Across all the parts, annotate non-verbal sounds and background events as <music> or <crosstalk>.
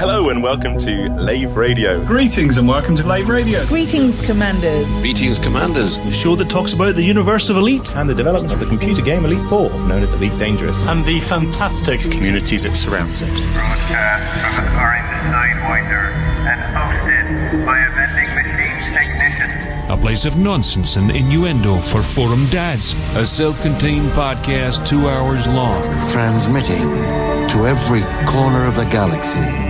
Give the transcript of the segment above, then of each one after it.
Hello and welcome to Lave Radio. Greetings and welcome to Lave Radio. Greetings, Commanders. Greetings, Commanders. The show that talks about the universe of Elite and the development of the computer game Elite 4, known as Elite Dangerous, and the fantastic community that surrounds it. Broadcast from the Orange Sidewinder and hosted by a vending machine technician. A place of nonsense and innuendo for forum dads. A self-contained podcast two hours long. Transmitting to every corner of the galaxy.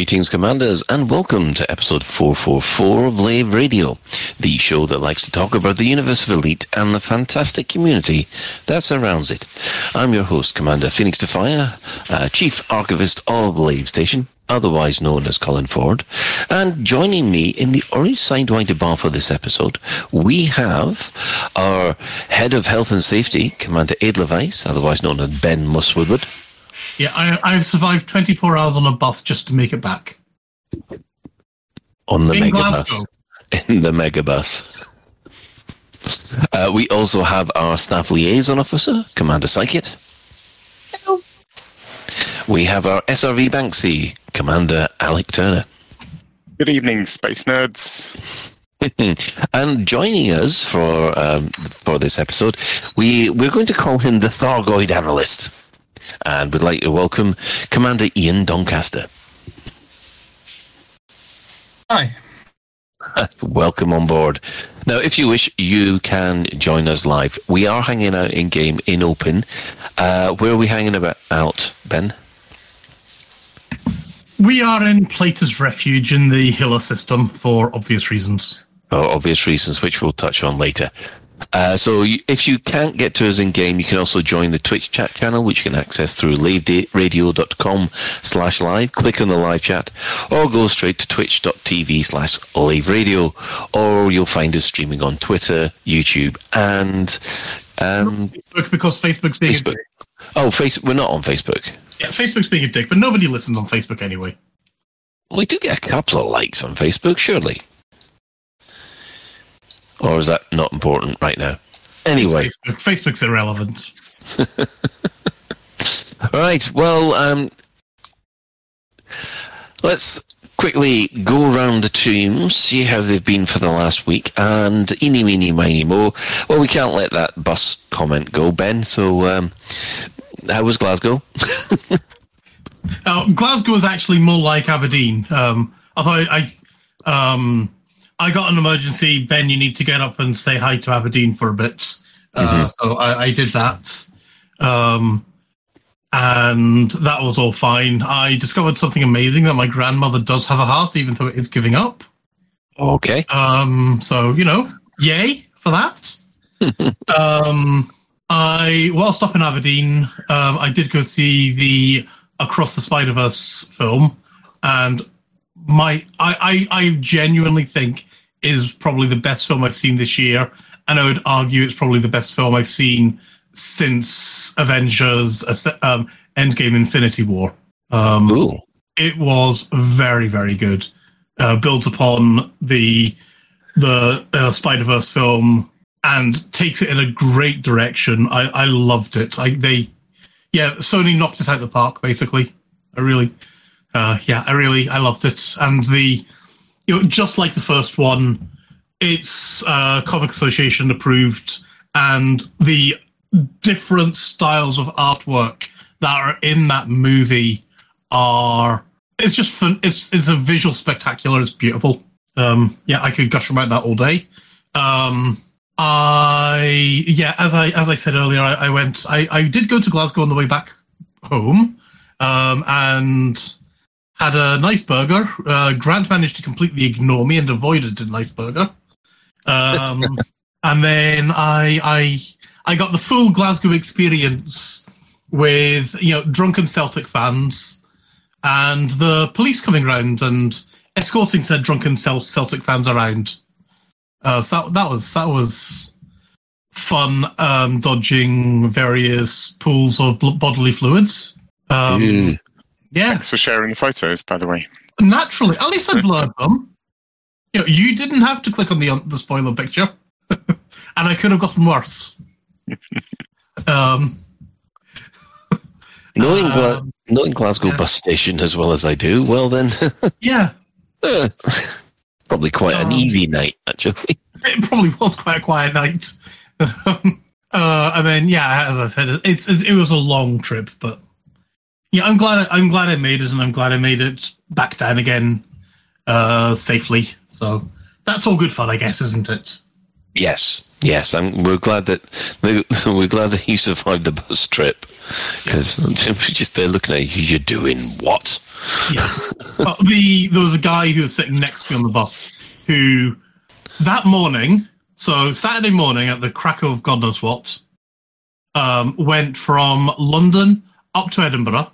Greetings, Commanders, and welcome to episode 444 of Lave Radio, the show that likes to talk about the universe of Elite and the fantastic community that surrounds it. I'm your host, Commander Phoenix Defire, uh, Chief Archivist of Lave Station, otherwise known as Colin Ford. And joining me in the Orange Sidewinder bar for this episode, we have our Head of Health and Safety, Commander Edelweiss, otherwise known as Ben Muswoodward. Yeah, I, I've survived 24 hours on a bus just to make it back. On the In megabus. Glasgow. In the megabus. Uh, we also have our staff liaison officer, Commander Psychit. Hello. We have our SRV Banksy, Commander Alec Turner. Good evening, space nerds. <laughs> and joining us for um, for this episode, we we're going to call him the Thargoid Analyst, and we'd like to welcome Commander Ian Doncaster. Hi. <laughs> Welcome on board. Now, if you wish, you can join us live. We are hanging out in game in open. Uh, where are we hanging about out, Ben? We are in Plater's Refuge in the Hilla system for obvious reasons. For obvious reasons, which we'll touch on later. Uh, so you, if you can't get to us in game, you can also join the Twitch chat channel, which you can access through laveradio.com slash live. Click on the live chat or go straight to twitch.tv slash laveradio or you'll find us streaming on Twitter, YouTube and um, Facebook because Facebook's being Facebook. a dick. Oh, face, we're not on Facebook. Yeah, Facebook's being a dick, but nobody listens on Facebook anyway. We do get a couple of likes on Facebook, surely. Or is that not important right now? Anyway, Facebook. Facebook's irrelevant. <laughs> right. Well, um, let's quickly go around the teams, see how they've been for the last week, and eeny, meeny, miny, mo. Well, we can't let that bus comment go, Ben. So, um, how was Glasgow? <laughs> Uh, Glasgow is actually more like Aberdeen. Um, although I, I, um, I got an emergency. Ben, you need to get up and say hi to Aberdeen for a bit. Uh, so I, I did that. Um, and that was all fine. I discovered something amazing that my grandmother does have a heart, even though it is giving up. Okay. Um, so you know, yay for that. <laughs> um, I whilst up in Aberdeen, um, I did go see the Across the Spider Verse film, and my I, I I genuinely think is probably the best film I've seen this year, and I would argue it's probably the best film I've seen since Avengers um, Endgame Infinity War. Um, Ooh. it was very very good. Uh, builds upon the the uh, Spider Verse film and takes it in a great direction. I, I loved it. I they yeah Sony knocked it out of the park basically. I really uh, yeah I really I loved it and the you know, just like the first one, it's uh, Comic Association approved, and the different styles of artwork that are in that movie are it's just fun. It's it's a visual spectacular. It's beautiful. Um, yeah, I could gush about that all day. Um, I yeah, as I as I said earlier, I, I went. I, I did go to Glasgow on the way back home, um, and had a nice burger. Uh, Grant managed to completely ignore me and avoided a nice burger. Um, <laughs> and then I I I got the full Glasgow experience with you know drunken Celtic fans and the police coming round and escorting said drunken Celtic fans around. Uh, so that, that was that was fun, um, dodging various pools of bodily fluids. Um, Mm. Yeah, Thanks for sharing the photos, by the way. naturally. At least I blurred them. You know, you didn't have to click on the the spoiler picture, <laughs> and I could have gotten worse. <laughs> um, Knowing, Gla- Um, knowing Glasgow yeah. bus station as well as I do, well then, <laughs> yeah, uh, probably quite an Um, easy night actually. it probably was quite a quiet night. Um, uh, and then, yeah, as I said, it's, it's it was a long trip, but yeah, I'm glad I, I'm glad I made it, and I'm glad I made it back down again uh, safely. So that's all good fun, I guess, isn't it? Yes, yes, I'm, we're glad that <laughs> we're glad that you survived the bus trip because <laughs> just they're looking at you. You're doing what? Yes. Uh, the there was a guy who was sitting next to me on the bus who that morning, so Saturday morning at the crack of God knows what, um, went from London up to Edinburgh,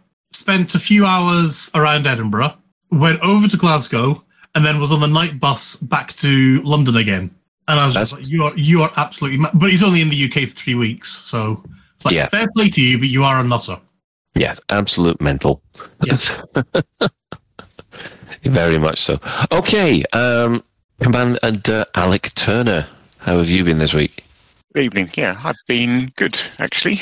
spent a few hours around Edinburgh, went over to Glasgow, and then was on the night bus back to London again. And I was just like, "You are you are absolutely," ma-. but he's only in the UK for three weeks, so it's like Yeah. fair play to you, but you are a nutter. Yes, absolute mental. Yes. <laughs> Very much so. Okay, um, Command and uh, Alec Turner, how have you been this week? Good evening. Yeah, I've been good, actually.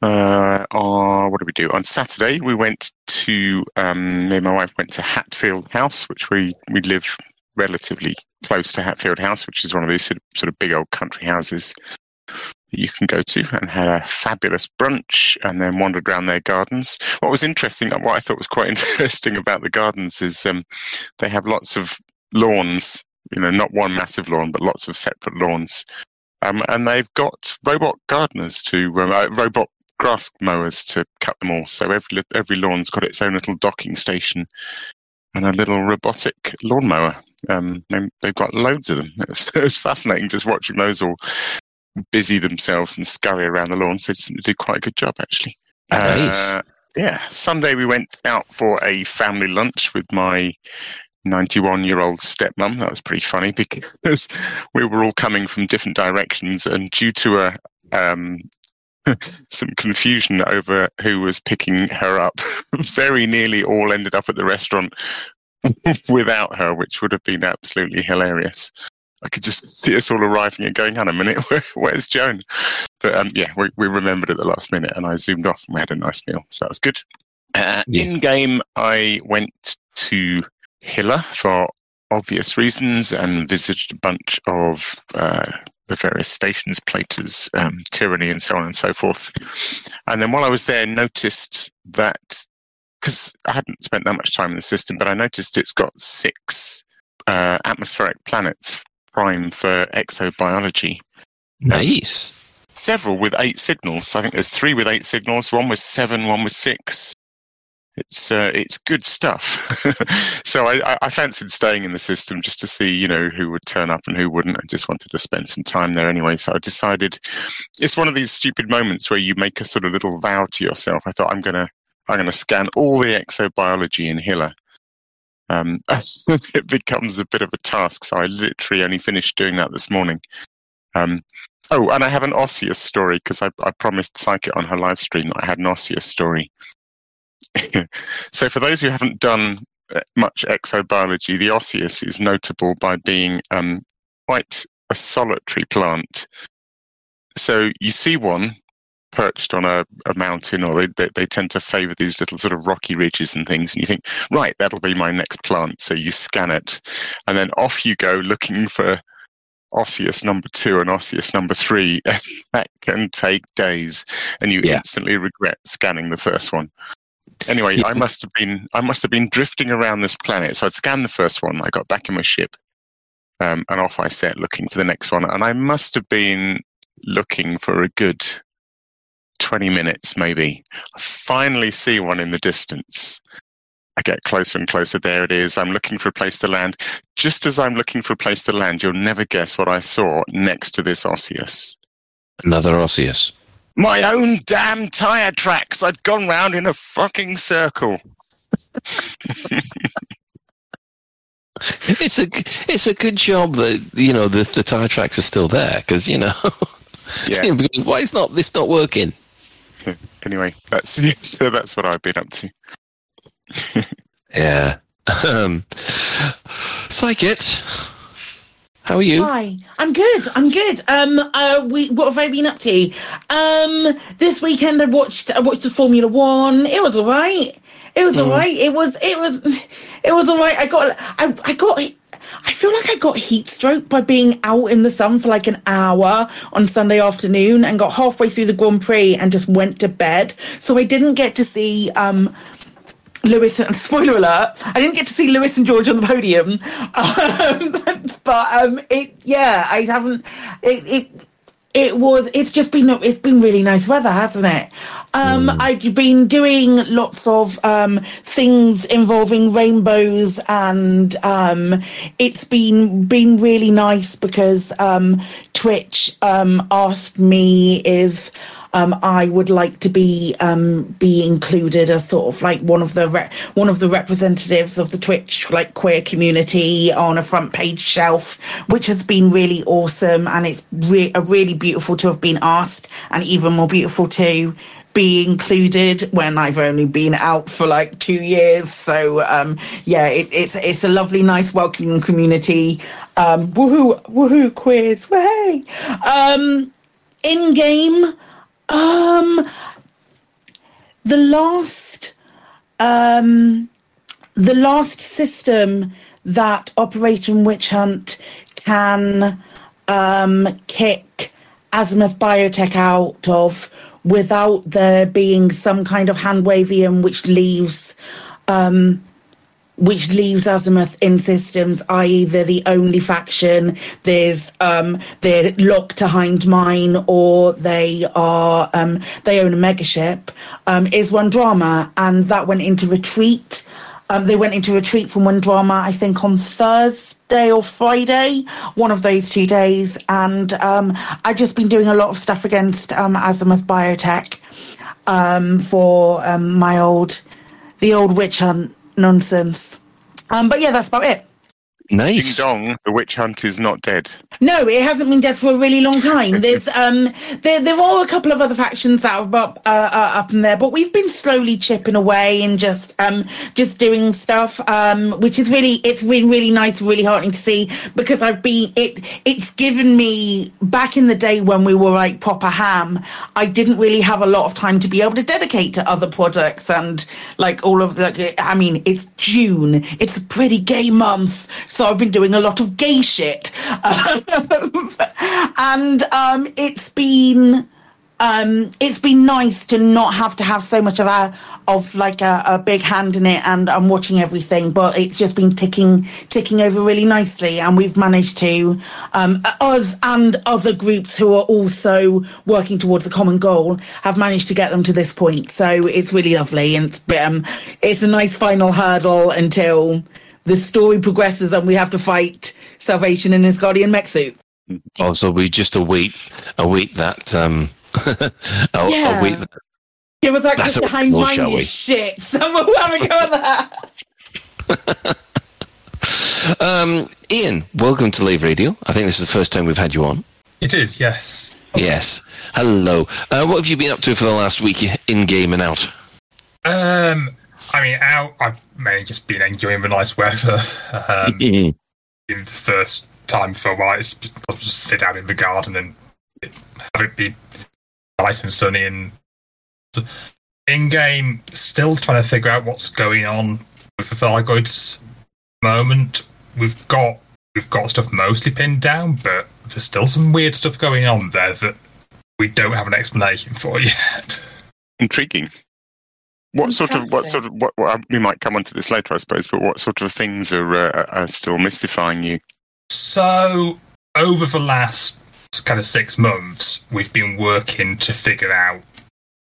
Uh, what did we do? On Saturday, we went to, um, me and my wife went to Hatfield House, which we, we live relatively close to Hatfield House, which is one of these sort of, sort of big old country houses that you can go to, and had a fabulous brunch and then wandered around their gardens. What was interesting, what I thought was quite <laughs> interesting about the gardens is um, they have lots of lawns, you know, not one massive lawn, but lots of separate lawns. Um, and they've got robot gardeners to um, uh, robot grass mowers to cut them all. So every every lawn's got its own little docking station and a little robotic lawnmower. Um, they- they've got loads of them. <laughs> It was, it was fascinating just watching those all busy themselves and scurry around the lawn. So they did quite a good job actually. Nice. Uh, yeah, Sunday we went out for a family lunch with my 91 year old stepmom. That was pretty funny <laughs> because we were all coming from different directions, and due to a um, <laughs> some confusion over who was picking her up, <laughs> very nearly all ended up at the restaurant <laughs> without her, which would have been absolutely hilarious. I could just see us all arriving and going, "Hang on a minute, where, where's Joan?" But um, yeah, we, we remembered at the last minute, and I zoomed off and we had a nice meal, so that was good. Uh, Yeah. In game, I went to Hilla for obvious reasons and visited a bunch of uh, the various stations, platers, um, tyranny, and so on and so forth. And then while I was there, noticed that because I hadn't spent that much time in the system, but I noticed it's got six uh, atmospheric planets prime for exobiology Nice. several with eight signals. I think there's three with eight signals, one with seven, one with six. It's uh, it's good stuff. <laughs> so I, I, fancied staying in the system just to see, you know, who would turn up and who wouldn't. I just wanted to spend some time there anyway. So I decided it's one of these stupid moments where you make a sort of little vow to yourself. I thought I'm gonna I'm gonna scan all the exobiology in Hilla. Um, <laughs> it becomes a bit of a task, so I literally only finished doing that this morning. Um, Oh, and I have an Osseous story because I, I promised Psychic on her live stream that I had an Osseous story. <laughs> so, for those who haven't done uh, much exobiology, the Osseous is notable by being um, quite a solitary plant. So, you see one, perched on a, a mountain, or they, they they tend to favour these little sort of rocky ridges and things. And you think, right, that'll be my next plant. So you scan it, and then off you go looking for osseous number two and osseous number three. <laughs> that can take days, and you Yeah. instantly regret scanning the first one. Anyway, I must have been I must have been drifting around this planet. So I'd scanned the first one. I got back in my ship, um, and off I set looking for the next one. And I must have been looking for a good twenty minutes, maybe. I finally see one in the distance. I get closer and closer. There it is. I'm looking for a place to land. Just as I'm looking for a place to land, you'll never guess what I saw next to this Osseous. Another Osseous. My own damn tire tracks. I'd gone round in a fucking circle. It's a it's a good job that you know the the tire tracks are still there because you know <laughs> Yeah. why is not this not working? <laughs> Anyway, that's <laughs> so that's what I've been up to. Yeah. Um, Psychit, how are you? Hi, I'm good. I'm good. Um, uh, we what have I been up to? Um, this weekend I watched I watched the Formula One. It was alright. It was alright. It was it was <laughs> it was alright. I got I I got. I feel like I got heat stroke by being out in the sun for like an hour on Sunday afternoon and got halfway through the Grand Prix and just went to bed. So I didn't get to see um, Lewis and <laughs> spoiler alert, I didn't get to see Lewis and George on the podium. Um, <laughs> but um it yeah, I haven't it, it it was it's just been it's been really nice weather, hasn't it? Um I've been doing lots of um things involving rainbows and um it's been been really nice because um Twitch um asked me if um, I would like to be um, be included as sort of like one of the re- one of the representatives of the Twitch like queer community on a front page shelf, which has been really awesome, and it's re- really beautiful to have been asked, and even more beautiful to be included when I've only been out for like two years. So um, yeah, it, it's it's a lovely, nice, welcoming community. Um, woohoo, woohoo, queers, way. Um, in game. Um, the last, um, the last system that Operation Witch Hunt can um, kick Azimuth Biotech out of without there being some kind of hand wavium which leaves um, which leaves Azimuth in systems, i.e., they're the only faction. There's um, they're locked behind mine, or they are um, they own a megaship. Um, is one drama, and that went into retreat. Um, they went into retreat from one drama, I think, on Thursday or Friday, one of those two days. And um, I've just been doing a lot of stuff against um, Azimuth Biotech um, for um, my old, the old witch hunt nonsense. Um, but yeah, that's about it. Nice. Ding dong, the witch hunt is not dead. No, it hasn't been dead for a really long time. <laughs> There's um, there there are a couple of other factions that are up uh, uh, up in there, but we've been slowly chipping away and just um, just doing stuff, um, which is really it's been really nice, really heartening to see because I've been it it's given me back in the day when we were like proper ham. I didn't really have a lot of time to be able to dedicate to other projects and like all of the. I mean, it's June. It's a pretty gay month, so I've been doing a lot of gay shit, <laughs> and um, it's been um, it's been nice to not have to have so much of a of like a, a big hand in it, and I'm watching everything. But it's just been ticking ticking over really nicely, and we've managed to um, us and other groups who are also working towards a common goal have managed to get them to this point. So it's really lovely, and it's, um, it's a nice final hurdle until the story progresses and we have to fight Salvation in his guardian mech suit. Also, we just await await that. Um, <laughs> I'll, Yeah. I'll wait. Give us that That's Chris behind well, mine shall we? shit. <laughs> Someone will have a go at that. <laughs> Um, Ian, welcome to Lave Radio. I think this is the first time we've had you on. It is, yes. Yes. Hello. Uh, what have you been up to for the last week in game and out? Um, I mean, out. I've mainly just been enjoying the nice weather. Um, <laughs> in the first time for a while, it's I'll just sit out in the garden and have it be nice and sunny and in game. Still trying to figure out what's going on with the Thargoids. Moment we've got we've got stuff mostly pinned down, but there's still some weird stuff going on there that we don't have an explanation for <laughs> yet. Intriguing. What sort of what sort of what, what we might come onto this later, I suppose. But what sort of things are uh, are still mystifying you? So over the last kind of six months, we've been working to figure out,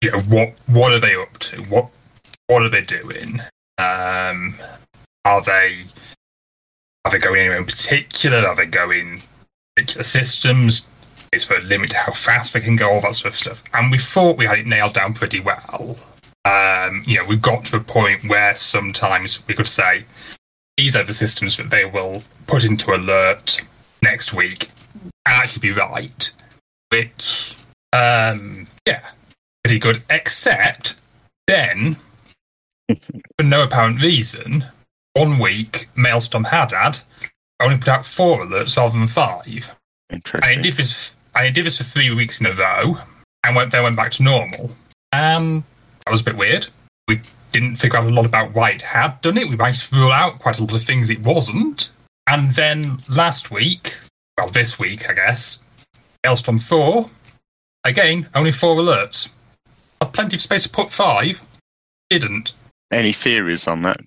you know, what what are they up to? What what are they doing? Um, are they are they going anywhere in particular? Are they going particular systems? Is there a limit to how fast they can go? All that sort of stuff. And we thought we had it nailed down pretty well. Um, you know, we've got to the point where sometimes we could say these are the systems that they will put into alert next week and actually be right. Which, um, yeah, pretty good. Except then, for no apparent reason, one week Maelstrom Hadad only put out four alerts rather than five. Interesting. And it did this, and it did this for three weeks in a row, and went, then went back to normal. Um, that was a bit weird. We didn't figure out a lot about why it had done it. We managed to rule out quite a lot of things it wasn't. And then last week, well, this week, I guess, Maelstrom Thor, again, only four alerts. Had plenty of space to put five. Didn't. Any theories on that?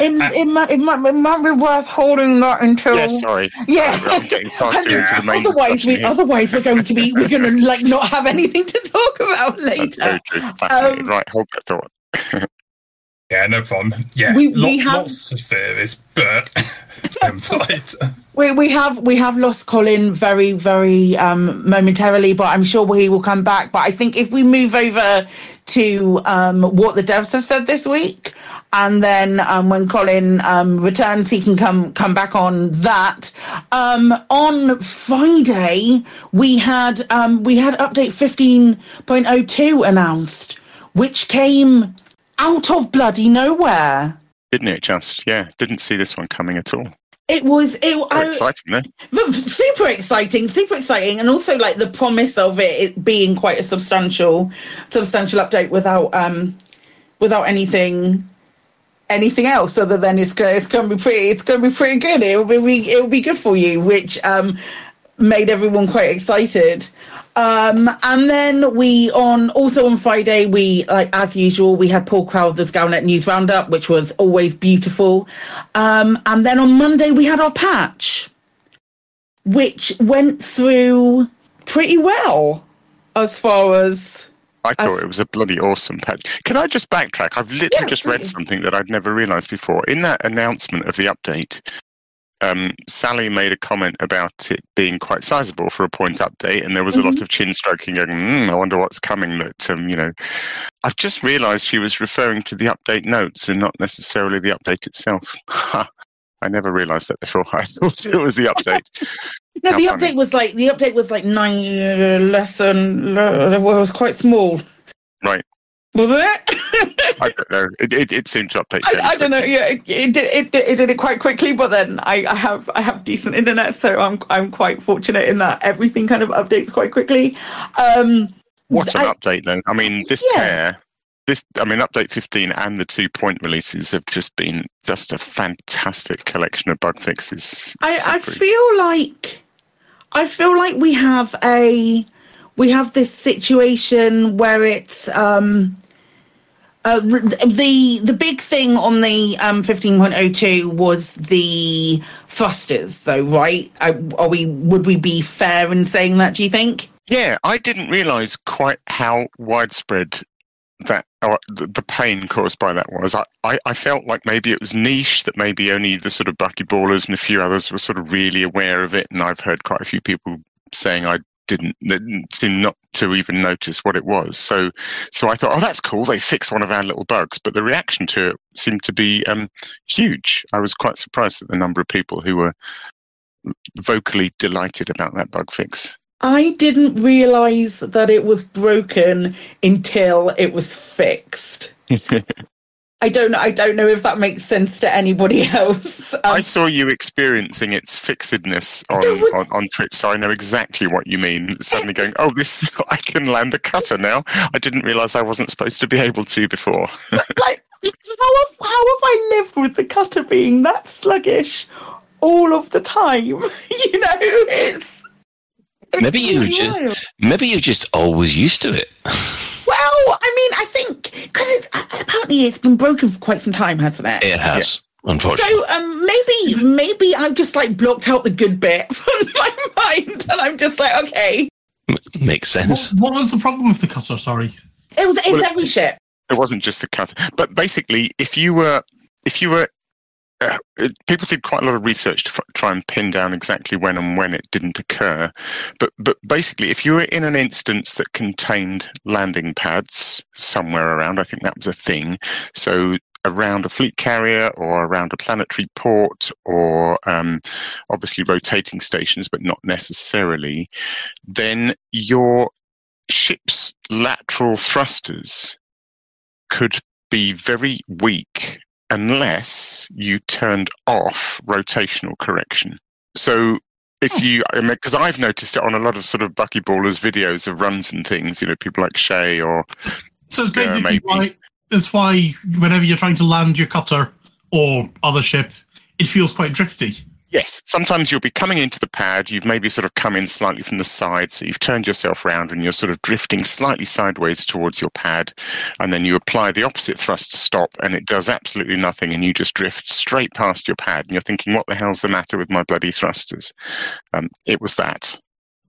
It, it, might, it, might, it might be worth holding that until. Yeah, sorry. Yeah. I'm getting <laughs> into the main otherwise, we here. otherwise we're going to be we're going to like not have anything to talk about later. Very true. Fascinating. Um, right, hold that thought. <laughs> Yeah, no problem. Yeah, We- we have- lots of theories, but. <laughs> We we have we have lost Colin very very um, momentarily, but I'm sure he will come back. But I think if we move over to um, what the devs have said this week, and then um, when Colin um, returns, he can come come back on that. Um, on Friday, we had um, we had update 15.02 announced, which came out of bloody nowhere. Didn't it just? Yeah, didn't see this one coming at all. It was it. Very I, exciting. But super exciting, super exciting, and also like the promise of it, it being quite a substantial, substantial update without um, without anything, anything else other than it's gonna it's gonna be pretty it's gonna be pretty good. It'll be it'll be good for you, which um made everyone quite excited. Um, and then we on also on Friday we like as usual we had Paul Crowther's Galnet News Roundup, which was always beautiful. Um, and then on Monday we had our patch, which went through pretty well as far as I thought it was a bloody awesome patch. Can I just backtrack? I've literally Yeah, just read something that I'd never realised before. In that announcement of the update, um, Sally made a comment about it being quite sizable for a point update, and there was a Mm-hmm. lot of chin stroking. Going, mm, I wonder what's coming. That um, you know, I've just realised she was referring to the update notes and not necessarily the update itself. <laughs> I never realised that before. <laughs> I thought it was the update. <laughs> no How the funny. update was like the update was like nine uh, less than uh, well, it was quite small, right. was it? <laughs> I don't know. It, it, it seemed to update. I, I don't know. Yeah, it, it did. It, it did it quite quickly, but then I, I have I have decent internet, so I'm I'm quite fortunate in that everything kind of updates quite quickly. Um, What an I- update, though! I mean, this Yeah. pair, this I mean, update fifteen and the two point releases have just been just a fantastic collection of bug fixes. I, I feel like I feel like we have a we have this situation where it's um uh, the the big thing on the um 15.02 was the thrusters though right are, are we would we be fair in saying that do you think Yeah, I didn't realise quite how widespread that or the, pain caused by that was. I, I, I felt like maybe it was niche, that maybe only the sort of bucky ballers and a few others were sort of really aware of it. And I've heard quite a few people saying I didn't, seem not to even notice what it was. So, so I thought, oh, that's cool. They fixed one of our little bugs. But the reaction to it seemed to be um, huge. I was quite surprised at the number of people who were vocally delighted about that bug fix. I didn't realize that it was broken until it was fixed <laughs> I don't know. I don't know if that makes sense to anybody <laughs> else. Um, I saw you experiencing its fixedness on, was- on, on Twitch, so I know exactly what you mean. Suddenly going, oh, this <laughs> I can land a cutter now. I didn't realise I wasn't supposed to be able to before. <laughs> like, how have, how have I lived with the cutter being that sluggish all of the time? you know, it's. it's Maybe you just maybe you're just always used to it. Well, I mean, I think because it's apparently it's been broken for quite some time, hasn't it? It has, unfortunately. So um, maybe maybe I've just like blocked out the good bit <laughs> from my mind, and I'm just like, okay, Makes sense. What was the problem with the cutter? Sorry. it was it's Well, it- every ship. it wasn't just the cutter, but basically, if you were, if you were, uh, it- people did quite a lot of research to f- try and pin down exactly when and when it didn't occur. But but basically, if you were in an instance that contained landing pads somewhere around, I think that was a thing. So around a fleet carrier or around a planetary port or um, obviously rotating stations, but not necessarily, then your ship's lateral thrusters could be very weak unless you turned off rotational correction. So if hmm. you, because I've noticed it on a lot of sort of buckyballers videos of runs and things, you know, people like Shay or So it's basically maybe. why it's why whenever you're trying to land your cutter or other ship, it feels quite drifty. Yes, sometimes you'll be coming into the pad. You've maybe sort of come in slightly from the side, so you've turned yourself around and you're sort of drifting slightly sideways towards your pad, and then you apply the opposite thrust to stop, and it does absolutely nothing, and you just drift straight past your pad, and you're thinking, "What the hell's the matter with my bloody thrusters?" Um, it was that.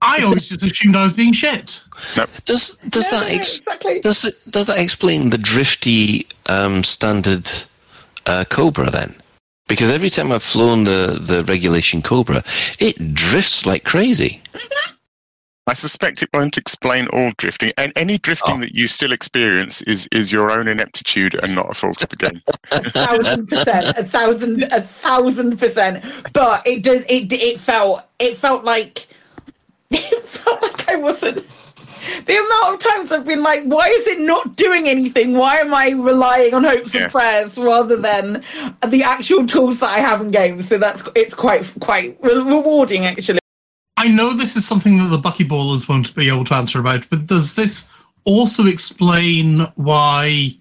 I always just assumed I was being shit. Does does Yeah, that ex- exactly. does it does that explain the drifty um, standard uh, Cobra then? Because every time I've flown the, the regulation Cobra, it drifts like crazy. I suspect it won't explain all drifting, and any drifting Oh. that you still experience is is your own ineptitude and not a fault of the game. a thousand percent, a thousand, a thousand percent. But it does. It it felt. It felt like. <laughs> It felt like I wasn't. The amount of times I've been like, why is it not doing anything? Why am I relying on hopes Yeah. and prayers rather than the actual tools that I have in game? So that's it's quite quite re- rewarding actually. I know this is something that the buckyballers won't be able to answer about, but does this also explain why,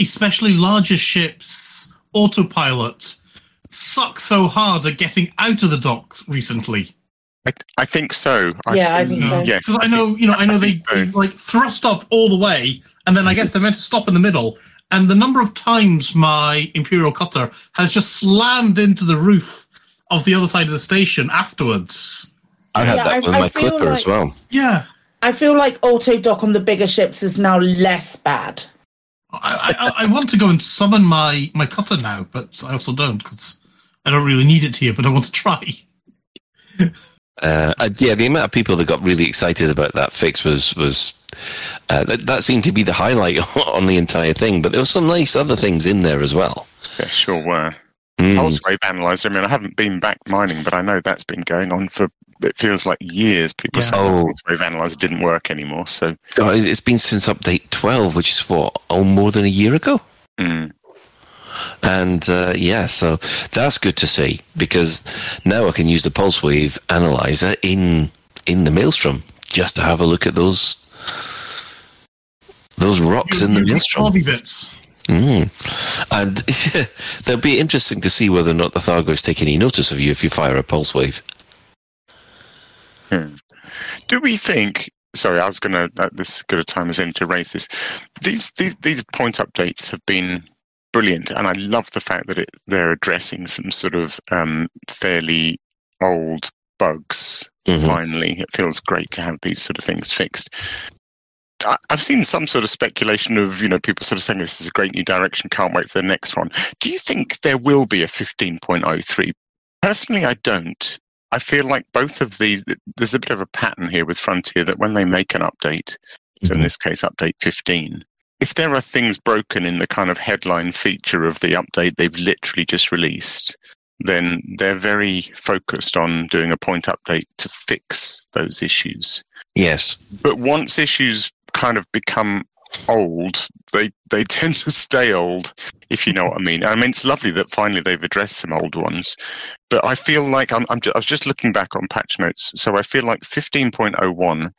especially larger ships, autopilot suck so hard at getting out of the dock recently? I, I think so. I've Yeah, I think so. Yes, Because I think- know, you know, I know they, think so. they like thrust up all the way, and then I guess they're meant to stop in the middle. And the number of times my Imperial cutter has just slammed into the roof of the other side of the station afterwards. I had Yeah, that I- with I my feel Clipper as like- well. Yeah, I feel like auto dock on the bigger ships is now less bad. I, I, I want to go and summon my my cutter now, but I also don't because I don't really need it here, but I want to try. <laughs> Uh, uh, yeah, the amount of people that got really excited about that fix was was uh, that, that seemed to be the highlight <laughs> on the entire thing. But there were some nice other things in there as well. Yeah, sure were. Mm. Pulse wave analyzer. I mean, I haven't been back mining, but I know that's been going on for it feels like years. People Yeah. say the Oh. pulse wave analyzer didn't work anymore. So Oh, it- it's been since update twelve, which is what oh more than a year ago. mm, And uh, yeah, so that's good to see because now I can use the pulse wave analyzer in in the maelstrom just to have a look at those those rocks in the maelstrom. Hobby bits. Mm. And <laughs> that'll be interesting to see whether or not the Thargos take any notice of you if you fire a pulse wave. Hmm. do we think? Sorry, I was going to. Uh, this is good a time as any to raise this. These these these point updates have been brilliant, and I love the fact that it, they're addressing some sort of um, fairly old bugs Mhm. finally. It feels great to have these sort of things fixed. I- I've seen some sort of speculation of, you know, people sort of saying this is a great new direction, can't wait for the next one. Do you think there will be a 15.03? Personally, I don't. I feel like both of these, there's a bit of a pattern here with Frontier that when they make an update, so in Mhm. this case, update 15, if there are things broken in the kind of headline feature of the update they've literally just released, then they're very focused on doing a point update to fix those issues. Yes. But once issues kind of become old, they they <laughs> tend to stay old, if you know what I mean. I mean, it's lovely that finally they've addressed some old ones, but I feel like I'm, I'm ju- I was just looking back on patch notes, so I feel like 15.01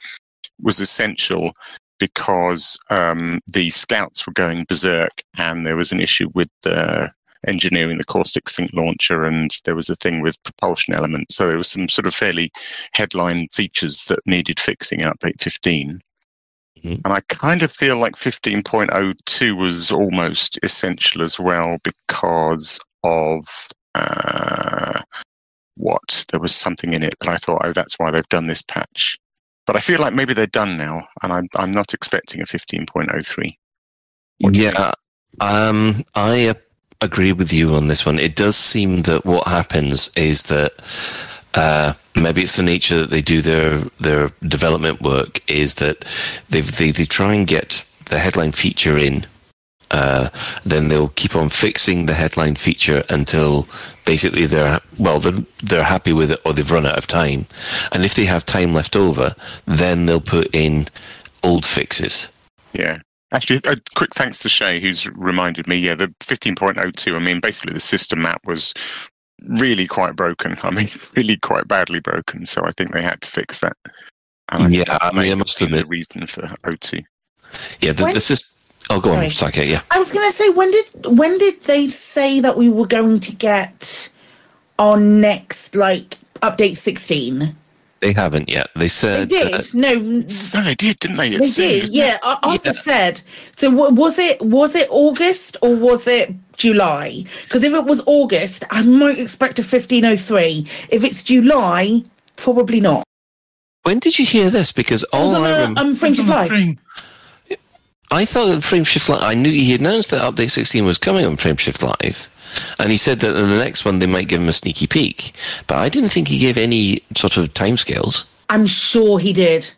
was essential because um, the scouts were going berserk, and there was an issue with the engineering the caustic sink launcher, and there was a thing with propulsion elements. So there was some sort of fairly headline features that needed fixing in update 15. And I kind of feel like 15.02 was almost essential as well because of uh, what? There was something in it that I thought, oh, that's why they've done this patch. But I feel like maybe they're done now, and I'm, I'm not expecting a 15.03. Yeah, um, I agree with you on this one. It does seem that what happens is that uh, maybe it's the nature that they do their their development work is that they they they try and get the headline feature in. Uh, then they'll keep on fixing the headline feature until basically they're well they're, they're happy with it or they've run out of time and if they have time left over then they'll put in old fixes Yeah. Actually, a quick thanks to Shay, who's reminded me. Yeah, the 15.02. I mean, basically, the system map was really quite broken. I mean, <laughs> really quite badly broken. So I think they had to fix that. And Yeah, think I mean, may I have must been the reason for O2. yeah the, When- the system oh go on Sorry. Saket, yeah I was going to say when did when did they say that we were going to get our next like update sixteen? They haven't yet. They said They said did. uh, no, No, they did, didn't they? they soon, did. Yeah, it? Ar- Arthur Yeah. said. So wa- was it was it August or was it July? Because if it was August, I might expect a fifteen oh three. If it's July, probably not. when did you hear this? Because It was all on I a, rem- um, Fringe of It's on Life. Stream. I thought that Frameshift Live. I knew he announced that update 16 was coming on Frameshift Live, and he said that in the next one they might give him a sneaky peek. But I didn't think he gave any sort of timescales. I'm sure he did.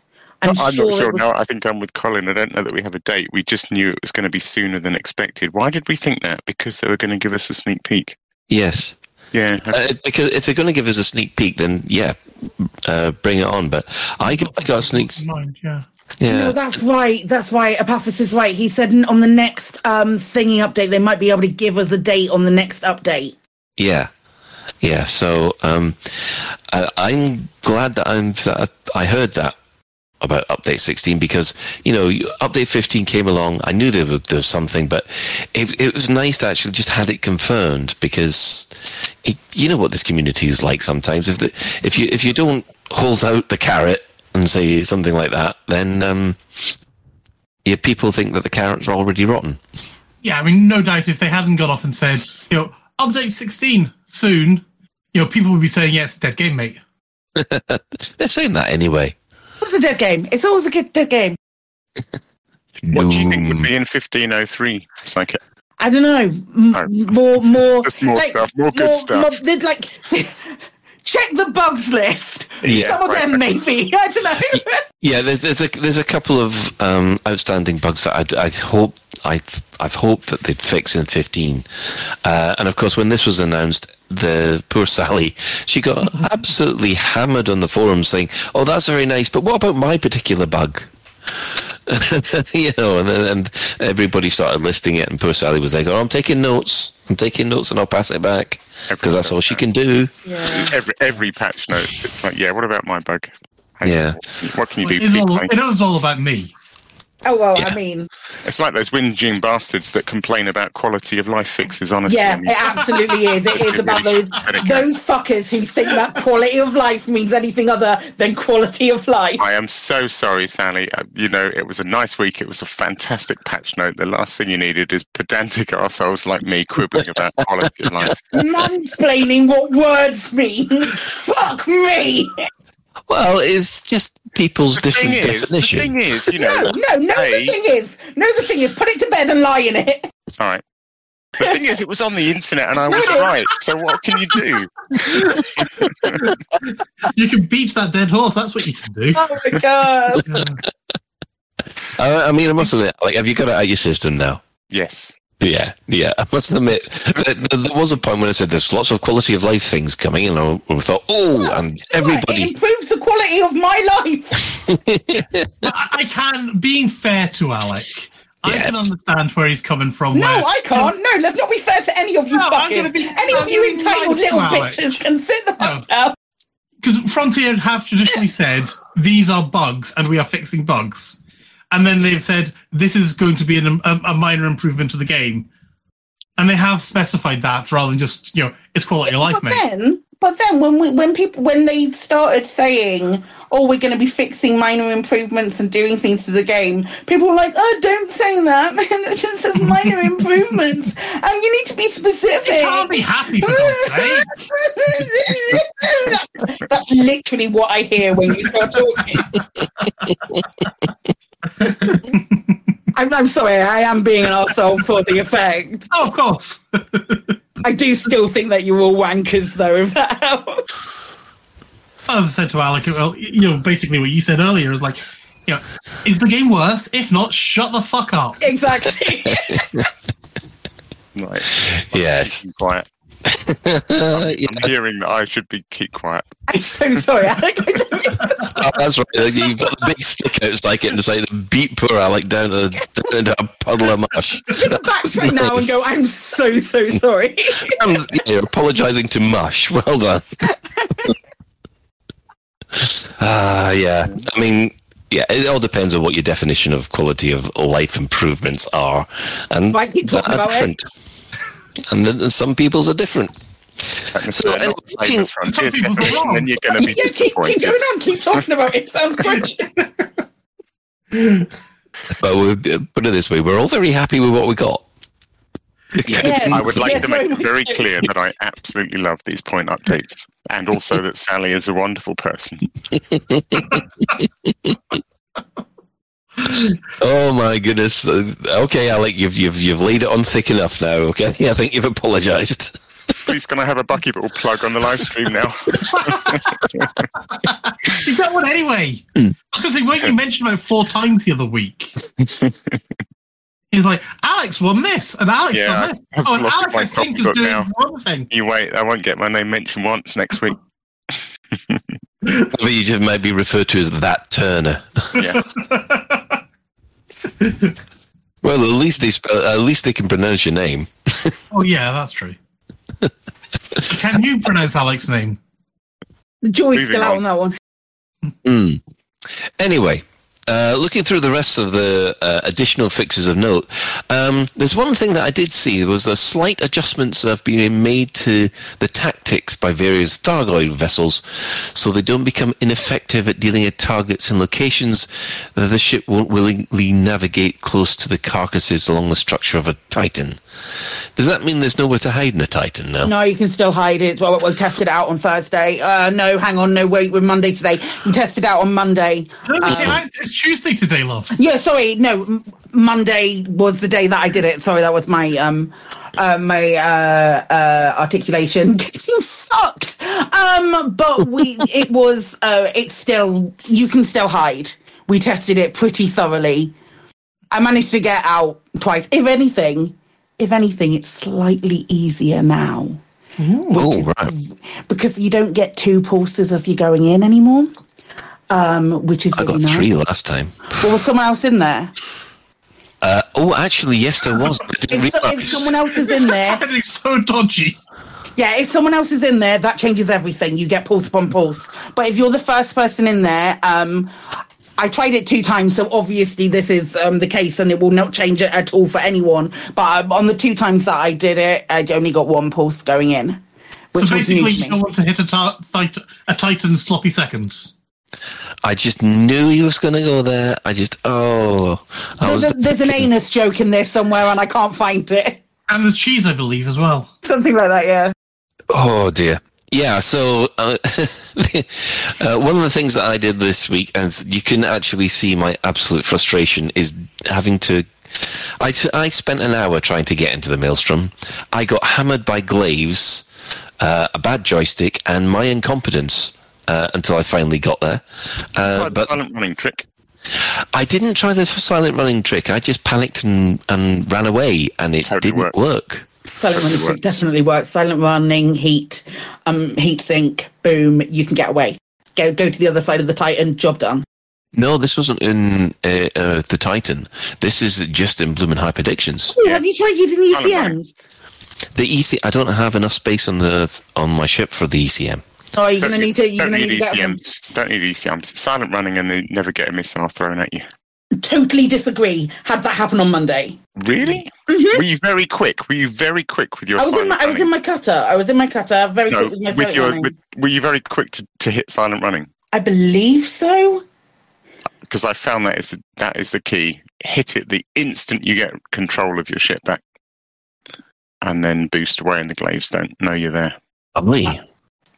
I'm, I'm sure. not sure. was- No, I think I'm with Colin. I don't know that we have a date. We just knew it was going to be sooner than expected. Why did we think that? Because they were going to give us a sneak peek. Yes, Yeah. uh, because if they're going to give us a sneak peek, then yeah, uh, bring it on. But I got, I got a sneak. Mind, yeah. Yeah, No, that's right. That's right. Apophis is right. He said on the next um thingy update they might be able to give us a date on the next update. Yeah, yeah. So um, I, I'm glad that I'm that I heard that about update 16 because you know update 15 came along. I knew there was, there was something, but it, it was nice to actually just had it confirmed because it, you know what this community is like sometimes. If the, if you if you don't hold out the carrot and say something like that, then um, yeah, people think that the carrots are already rotten. Yeah, I mean, no doubt if they hadn't gone off and said, you know, update 16 soon, you know, people would be saying, yeah, it's a dead game, mate. <laughs> They're saying that anyway. It's a dead game. It's always a good dead game. What do you think would be in 1503? Psychic. I don't know. M- Oh. More, more, <laughs> Just more stuff, more good stuff. they'd like <laughs> check the bugs list. Yeah, Some of right, them, right. maybe. <laughs> I don't know. Yeah, there's, there's a there's a couple of um, outstanding bugs that I'd, I'd hope I I've hoped that they'd fix in 15, uh, and of course when this was announced, the poor Sally she got <laughs> absolutely hammered on the forum saying, "Oh, that's very nice, but what about my particular bug?" <laughs> you know, and, and everybody started listing it, and poor Sally was like, "Oh, I'm taking notes. I'm taking notes, and I'll pass it back because that's all she can do." Every every patch notes, it's like, yeah. What about my bug? Yeah. What can you do? It's all, it was all about me. Oh well, Yeah. I mean, It's like those whinging bastards that complain about quality of life fixes. Honestly, yeah, I mean, it absolutely is. It is about those those fuckers who think that quality of life means anything other than quality of life. I am so sorry, Sally. Uh, You know, it was a nice week. It was a fantastic patch note. The last thing you needed is pedantic assholes like me quibbling about quality of life. <laughs> Mansplaining what words mean. <laughs> Fuck me. Well, it's just people's The different thing is, the definition. thing is, you <laughs> know, No, no, no. hey, The thing is, no. The thing is, put it to bed and lie in it. all right. The thing is, it was on the internet, and I was No, it is. right. So what can you do? <laughs> You can beat that dead horse. That's what you can do. Oh my god. <laughs> I, I mean, I must admit, like, have you got it out your system now? Yes. Yeah, yeah. I must admit, th- th- there was a point when I said there's lots of quality of life things coming, and I I thought, oh, and It everybody. improves the quality of my life. <laughs> I, I can, being fair to Alec, I can understand where he's coming from. No, where, I can't. No, let's not be fair to any of you No, I'm gonna be- any I'm of you entitled little Alex. bitches can sit the fuck oh. down. because Frontier have traditionally said these are bugs and we are fixing bugs, and then they've said this is going to be an, a, a minor improvement to the game, and they have specified that rather than just you know it's quality of life, mate. then, but then when we when people when they started saying, "Oh, we're going to be fixing minor improvements and doing things to the game," people were like, "Oh, don't say that. <laughs> it just says minor <laughs> improvements, and you need to be specific." You can't be happy for God's <laughs> sake. That's literally what I hear when you start talking. I'm, I'm sorry, I am being an asshole for the effect. Oh, of course. I do still think that you're all wankers, though, if that helps. As I said to Alec, well, you know, basically what you said earlier is like, you know, is the game worse? If not, shut the fuck up. Exactly. <laughs> Right. Yes. Quiet. <laughs> I'm hearing that I should be keep quiet. <laughs> I'm so sorry, Alec. I don't <laughs> Oh, that's right. You've got the big stick outside it and say to beat poor Alec down to, down into a puddle of mush. backtrack now and go, I'm so, so sorry. Um, yeah, you're apologising to Mush. Well done. Ah, yeah. I mean, yeah, it all depends on what your definition of quality of life improvements are, and Right, keep talking that are about it. Different. And then some people's are different. So, anyway, not the same Some Frontier's people are definition, wrong. then you're going to be yeah, keep, keep going on, keep talking about it. Sounds great. <laughs> But we put it this way: we're all very happy with what we got. Yes, I would like yes, to make very it very clear that I absolutely love these point updates, and also that Sally is a wonderful person. <laughs> Oh my goodness! Okay, Alec, you've you've you've laid it on thick enough now. Okay, <laughs> I think you've apologised. Please, can I have a Bucky Ball plug on the live stream now? <laughs> You got one anyway. Hmm. I was going to say, weren't you mentioned about four times the other week? <laughs> He's like, Alex won this, and Alex Yeah, won this. I've Oh, and Alex, I think, is doing now. one thing. You wait, I won't get my name mentioned once next week. Maybe you just might be referred to as that Turner. Yeah. <laughs> Well, at least they sp- uh, at least they can pronounce your name. <laughs> Oh, yeah, that's true. <laughs> Can you pronounce Alex's name? The joy's Moving still out on. on that one. Hmm. Anyway, uh, looking through the rest of the uh, additional fixes of note, um, there's one thing that I did see. Was the slight adjustments that have been made to the tactics by various Thargoid vessels, so they don't become ineffective at dealing with targets and locations that the ship won't willingly navigate close to the carcasses along the structure of a Titan. Does that mean there's nowhere to hide in a Titan now? No, you can still hide it. Well, we'll test it out on Thursday. Uh, no, hang on. No, wait, we're Monday today. We test it out on Monday. Um, yeah, it's Tuesday today, love. Yeah, sorry. No, Monday was the day that I did it. Sorry, that was my um uh, my uh, uh, articulation <laughs> getting fucked. Um, but we <laughs> it was uh, it's still you can still hide. We tested it pretty thoroughly. I managed to get out twice. If anything, if anything, it's slightly easier now Oh, right. because you don't get two pulses as you're going in anymore. Um, which is I really got nice. three last time. Well, was someone else in there? Uh, oh, actually, yes, there was. I didn't If, so, if someone else is in <laughs> there, It's so dodgy. yeah, if someone else is in there, that changes everything. You get pulse upon pulse. But if you're the first person in there, um, I tried it two times, so obviously this is um, the case, and it will not change it at all for anyone. But um, on the two times that I did it, I only got one pulse going in, which so basically, you don't want to hit a, ta- tit- a Titan sloppy seconds. I just knew he was going to go there. I just, oh, I There's, a, there's an anus joke in there somewhere, and I can't find it. And there's cheese, I believe, as well. Something like that, yeah. Oh dear. Yeah. So uh, <laughs> uh, one of the things that I did this week, and you can actually see my absolute frustration, is having to. I, I spent an hour trying to get into the maelstrom. I got hammered by glaives, uh, a bad joystick, and my incompetence. Uh, until I finally got there, uh, Try the but silent running trick. I didn't try the silent running trick. I just panicked and, and ran away, and it Totally didn't works. work. Silent running works. definitely works. Silent running, heat, um, heat sink, boom, you can get away. Go go to the other side of the Titan, job done. No, this wasn't in uh, uh, the Titan. This is just in Bloomin' Hyperdictions. Ooh, Have you tried using the ECMs? The EC, I don't have enough space on the on my ship for the E ECM. Oh, you're going to need to. You're Don't going to need need to get. ECMs. Don't need ECMs. Silent running and they never get a missile thrown at you. Totally disagree. Had that happen on Monday. Really? Mhm. Were you very quick? Were you very quick with your I was in silent my. I was in my cutter. I was in my cutter. Very no, quick with my with silent your, running. with, were you very quick to, to hit silent running? I believe so. Because I found that is the, that is the key. Hit it the instant you get control of your ship back, and then boost away, and the glaives don't know you're there. Lovely.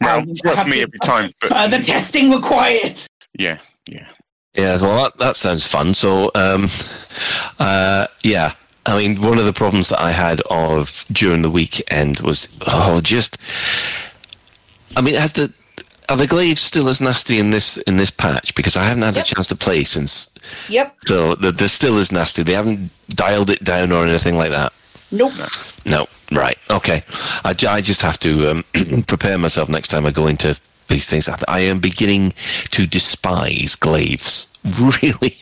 Well, Um, well I have for me every time, but Further testing required. yeah, yeah. Yeah, well, that, that sounds fun. So, um, uh, yeah, I mean, one of the problems that I had of during the weekend was, oh, just, I mean, has the are the glaives still as nasty in this in this patch? Because I haven't had Yep. a chance to play since, Yep. so they're, they're still as nasty. They haven't dialed it down or anything like that. Nope. No, right, okay. I, I just have to um, <clears throat> prepare myself next time I go into these things. I- I am beginning to despise glaives. <laughs> Really.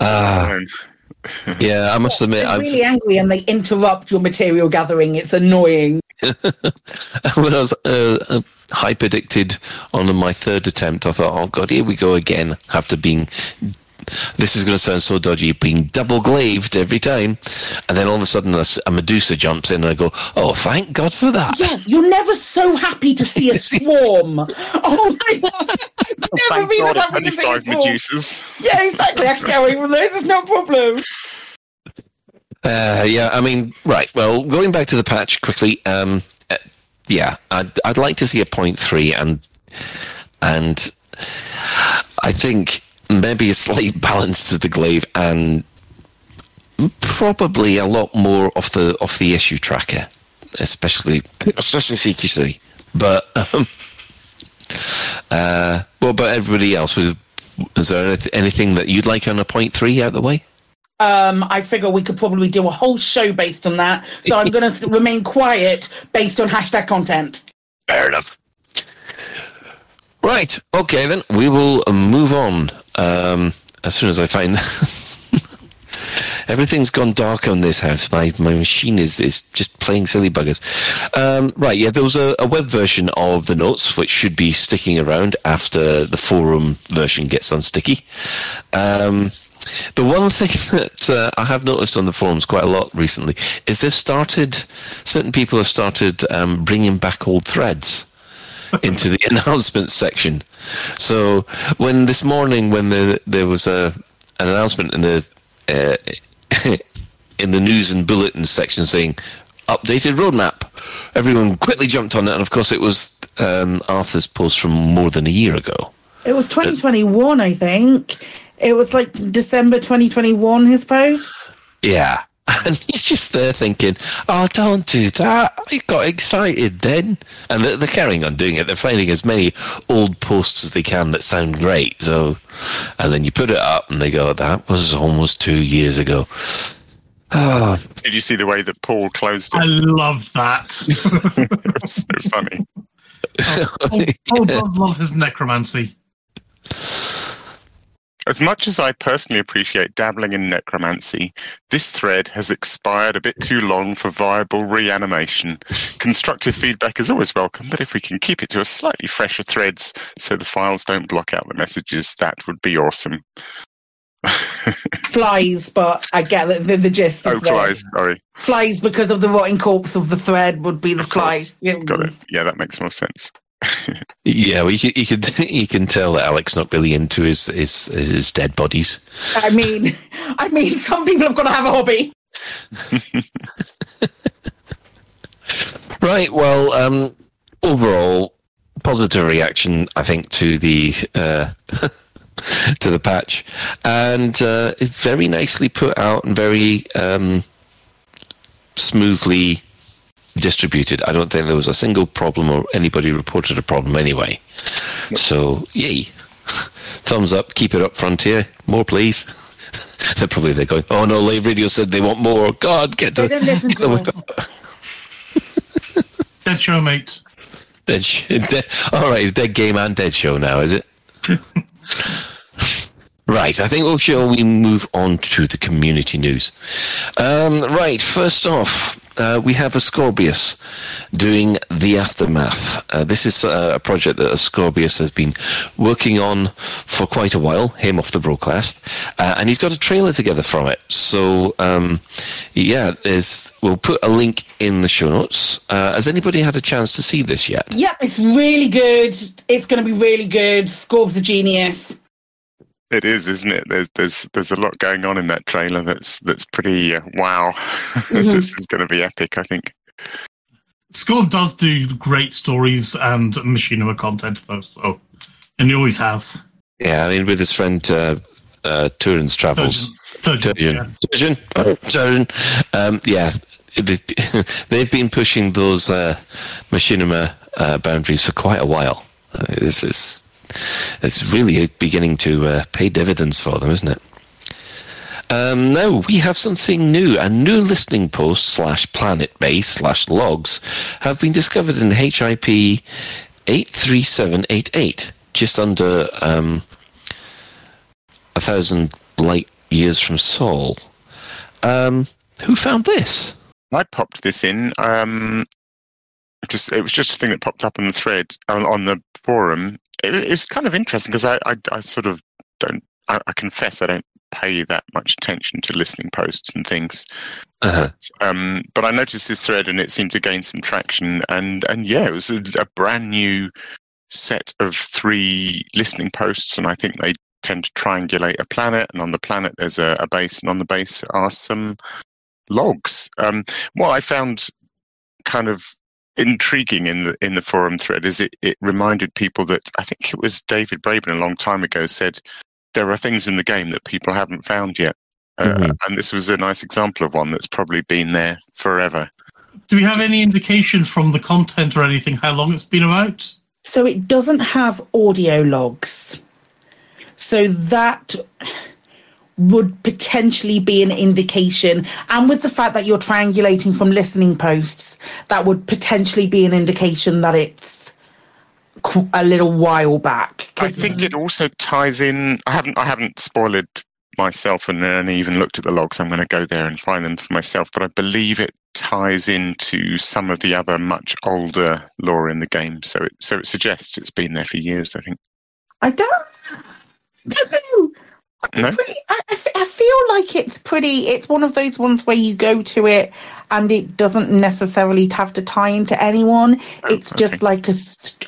Ah. Yeah, I must admit, I've, really angry and they interrupt your material gathering. It's annoying. <laughs> when I was uh, uh, hyperdicted on my third attempt, I thought, oh god, here we go again. After being, this is going to sound so dodgy, being double glaved every time, and then all of a sudden a Medusa jumps in, and I go, oh, thank God for that. Yeah, you're never so happy to see a <laughs> swarm. <laughs> Oh my god! <laughs> I've never been God, as happy to see a swarm. Medusas. Yeah, exactly. I can get away from those. It's no problem. Uh, yeah, I mean, right. Well, going back to the patch quickly. Um, uh, yeah, I'd I'd like to see a point three, and and I think maybe a slight balance to the glaive, and probably a lot more of the off the issue tracker, especially especially CQC. But um, uh, what about everybody else? Was is there anything that you'd like on a point three out the way? Um, I figure we could probably do a whole show based on that. So I'm going <laughs> to remain quiet based on hashtag content. Fair enough. Right. Okay, then we will move on um, as soon as I find. <laughs> Everything's gone dark on this house. My my machine is, is just playing silly buggers. Um, right, yeah, there was a, a web version of the notes which should be sticking around after the forum version gets unsticky. Um, the one <laughs> thing that uh, I have noticed on the forums quite a lot recently is they've started, certain people have started um, bringing back old threads into the <laughs> announcement section. So when this morning, when the, there was a an announcement in the uh, <laughs> in the news and bulletin section saying updated roadmap, everyone quickly jumped on it, and of course it was um, Arthur's post from more than a year ago. It was 2021, I think. It was like December 2021, his post. Yeah. <laughs> And he's just there thinking, oh, don't do that. I got excited then. And they're, they're carrying on doing it. They're finding as many old posts as they can that sound great. So, and then you put it up and they go, that was almost two years ago. Oh, <sighs> Did you see the way that Paul closed it? I love that. <laughs> it was so funny. Paul, <laughs> oh, Paul does love his necromancy. As much as I personally appreciate dabbling in necromancy, this thread has expired a bit too long for viable reanimation. Constructive feedback is always welcome, but if we can keep it to a slightly fresher threads so the files don't block out the messages, that would be awesome. <laughs> Flies, but I get the, the, the gist. oh, flies, sorry. Flies because of the rotting corpse of the thread would be the flies. Yeah. Got it. Yeah, that makes more sense. Yeah, well, you, can- you, could, <laughs> you can tell that Alex not really into his, his, his dead bodies. I mean, <laughs> I mean, some people have got to have a hobby. <laughs> Right. Well, um, overall, positive reaction, I think, to the uh, to the patch, and uh, it's very nicely put out and very um, smoothly distributed. I don't think there was a single problem or anybody reported a problem anyway. So, yay! <laughs> Thumbs up. Keep it up, Frontier. More, please. <laughs> they're probably they're going. Oh no, Lave Radio said they want more. God, get to. They don't listen to <laughs> us. Dead show, mate. Dead, sh- dead. All right, it's dead game and dead show now, is it? Right, I think we'll shall we move on to the community news. Um, right, first off, uh, we have Ascorbius doing the aftermath. Uh, this is uh, a project that Ascorbius has been working on for quite a while. Him off the broadcast, uh, and he's got a trailer together from it. So, um, yeah, we'll put a link in the show notes. Uh, has anybody had a chance to see this yet? Yeah, it's really good. It's going to be really good. Scorb's a genius. It is, isn't it? There's there's there's a lot going on in that trailer. That's that's pretty uh, wow. <laughs> this is going to be epic. I think. Scorb does do great stories and machinima content, though. So, and he always has. Yeah, I mean, with his friend uh, uh, Turin's Travels. Turgeon, Turgeon. Turgeon. Oh, Um, yeah, <laughs> they've been pushing those uh, machinima uh, boundaries for quite a while. Uh, this is it's really beginning to uh, pay dividends for them, isn't it? Um, now we have something new. A new listening post slash planet base slash logs have been discovered in HIP 83788, just under um, a thousand light years from Sol. Um, who found this? I popped this in. Um, just it was just a thing that popped up on the thread on, on the forum. It, was kind of interesting because I, I, I sort of don't. I, I, confess I don't pay that much attention to listening posts and things. Uh-huh. Um, but I noticed this thread and it seemed to gain some traction. And and yeah, it was a, a brand new set of three listening posts, and I think they tend to triangulate a planet, and on the planet there's a, a base, and on the base are some logs. Um, what I found kind of intriguing in the in the forum thread is it, it reminded people that I think it was David Braben a long time ago said there are things in the game that people haven't found yet. Uh, Mm-hmm. and this was a nice example of one that's probably been there forever. Do we have any indication from the content or anything how long it's been about? So it doesn't have audio logs. So that would potentially be an indication. And with the fact that you're triangulating from listening posts, that would potentially be an indication that it's a little while back. I think it also ties in. I haven't I haven't spoiled myself and, and even looked at the logs. I'm going to go there and find them for myself. But I believe it ties into some of the other much older lore in the game. So it so it suggests it's been there for years. I think. I don't, don't know. No? Pretty, I, I feel like it's pretty. It's one of those ones where you go to it and it doesn't necessarily have to tie into anyone. It's just like a,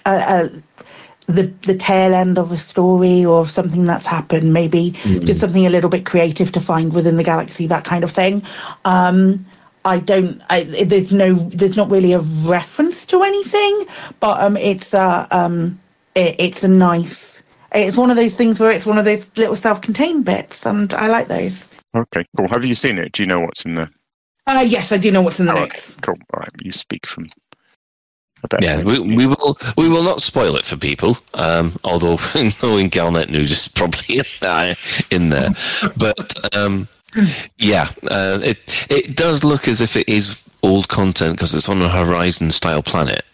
a, a the the tail end of a story or something that's happened. Maybe just something a little bit creative to find within the galaxy. That kind of thing. Um, I don't. I, there's no. There's not really a reference to anything, but um, it's a um, it, it's a nice. It's one of those things where it's one of those little self-contained bits, and I like those. Okay, cool. Have you seen it? Do you know what's in the? Uh, yes, I do know what's in the Oh, notes. okay, cool. All right, you speak from. Yeah, we, we will we will not spoil it for people. Um, although <laughs> knowing Galnet News is probably uh, <laughs> in there, but um, yeah, uh, it it does look as if it is old content because it's on a Horizon style planet.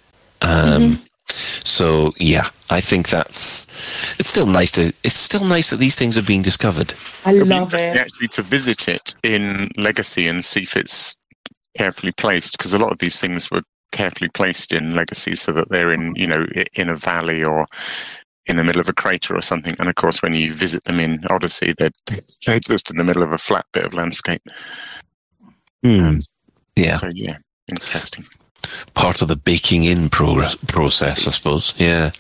Um, So yeah, I think that's it's still nice to it's still nice that these things are being discovered. I It'd love it. Actually, to visit it in Legacy and see if it's carefully placed, because a lot of these things were carefully placed in Legacy, so that they're in you know in a valley or in the middle of a crater or something. And of course, when you visit them in Odyssey, they're, they're <laughs> just in the middle of a flat bit of landscape. Hmm. Yeah, So yeah, interesting. Part of the baking in progress process, I suppose. Yeah.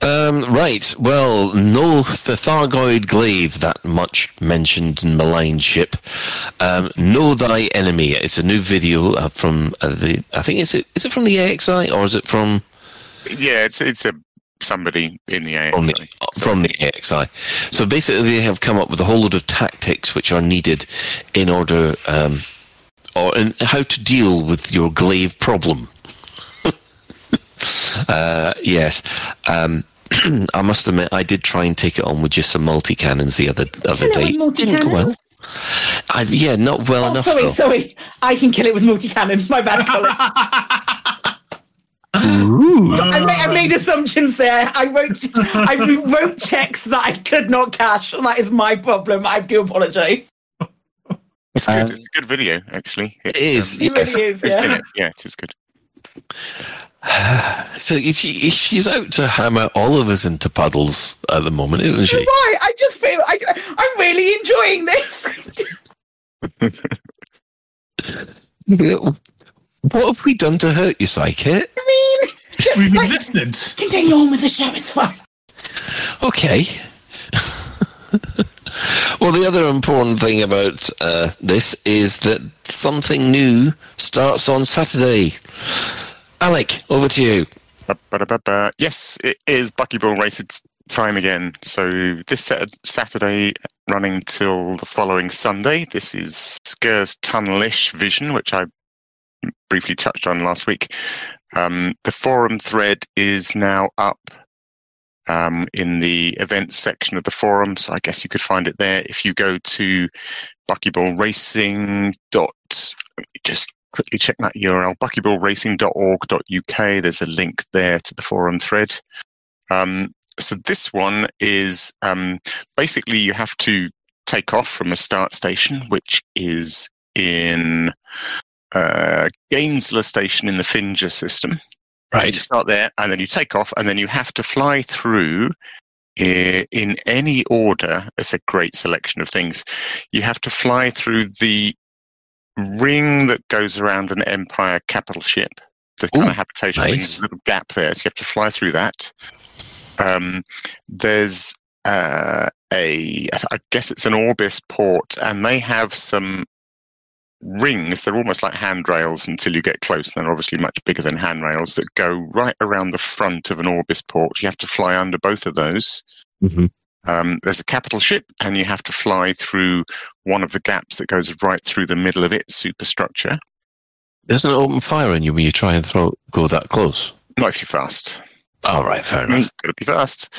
Um, right. Well, no, the Thargoid Glaive, that much mentioned and maligned ship. Um, know thy enemy. It's a new video uh, from uh, the. I think is it is it from the AXI or is it from Yeah, it's it's a somebody in the AXI. from the from the AXI? So basically, they have come up with a whole load of tactics which are needed in order, um, or in how to deal with your glaive problem. <laughs> Uh, yes. Um, <clears throat> I must admit, I did try and take it on with just some multi cannons the other other day. with Didn't go well. multi-cannons? I, yeah, not well Oh, enough. sorry, though. sorry. I can kill it with multi cannons. My bad, Colin. <laughs> I, made, I made assumptions there. I wrote <laughs> I wrote checks that I could not cash. That is my problem. I do apologise. It's good. Um, it's a good video, actually. It is, um, yes. It really is, yeah. it. Yeah, it <sighs> is good. So she, she's out to hammer all of us into puddles at the moment, isn't she? Why? I just feel I, I'm really enjoying this. <laughs> What have we done to hurt you, Psyche? I mean, We've like, existed. continue on with the show. It's fine. Okay. <laughs> well, the other important thing about uh, this is that something new starts on Saturday. Alec, over to you. Yes, it is Buckyball Rated time again. So this Sat- Saturday running till the following Sunday. This is Skurs Tunnelish Vision, which I briefly touched on last week. Um, the forum thread is now up um, in the events section of the forum, so I guess you could find it there if you go to Buckyball Racing. Dot, just quickly check that URL buckyballracing.org.uk. There's a link there to the forum thread. Um, so this one is um, basically you have to take off from a start station, which is in uh, Gainsler Station in the Finger system. Right. You start there, and then you take off, and then you have to fly through in any order. It's a great selection of things. You have to fly through the ring that goes around an Empire capital ship. The kind of habitation nice. there's a little gap there, so you have to fly through that. Um, there's uh, a, I guess it's an Orbis port, and they have some rings. They're almost like handrails until you get close. And they're obviously much bigger than handrails that go right around the front of an Orbis port. You have to fly under both of those. Mhm. Um, there's a capital ship, and you have to fly through one of the gaps that goes right through the middle of its superstructure. Doesn't it open fire on you when you try and throw go that close? Not if you're fast. All right, fair enough. Gotta be fast.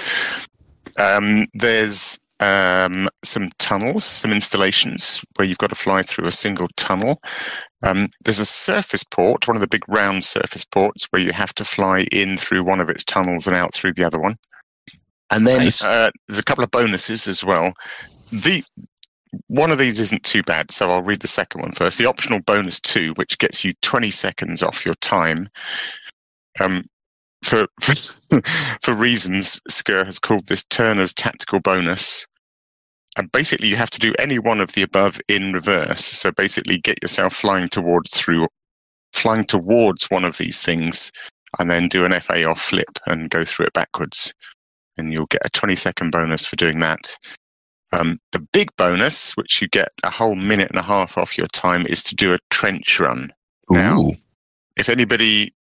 Um, there's um, some tunnels, some installations where you've got to fly through a single tunnel. Um, there's a surface port, one of the big round surface ports, where you have to fly in through one of its tunnels and out through the other one. And then Uh, there's a couple of bonuses as well. The one of these isn't too bad, so I'll read the second one first. The optional bonus two, which gets you 20 seconds off your time. Um, for for, <laughs> for reasons, Skur has called this Turner's tactical bonus. And basically, you have to do any one of the above in reverse. So basically, get yourself flying towards through, flying towards one of these things, and then do an FA off flip and go through it backwards and you'll get a 20 second bonus for doing that. Um, the big bonus, which you get a whole minute and a half off your time, is to do a trench run. Now, if anybody,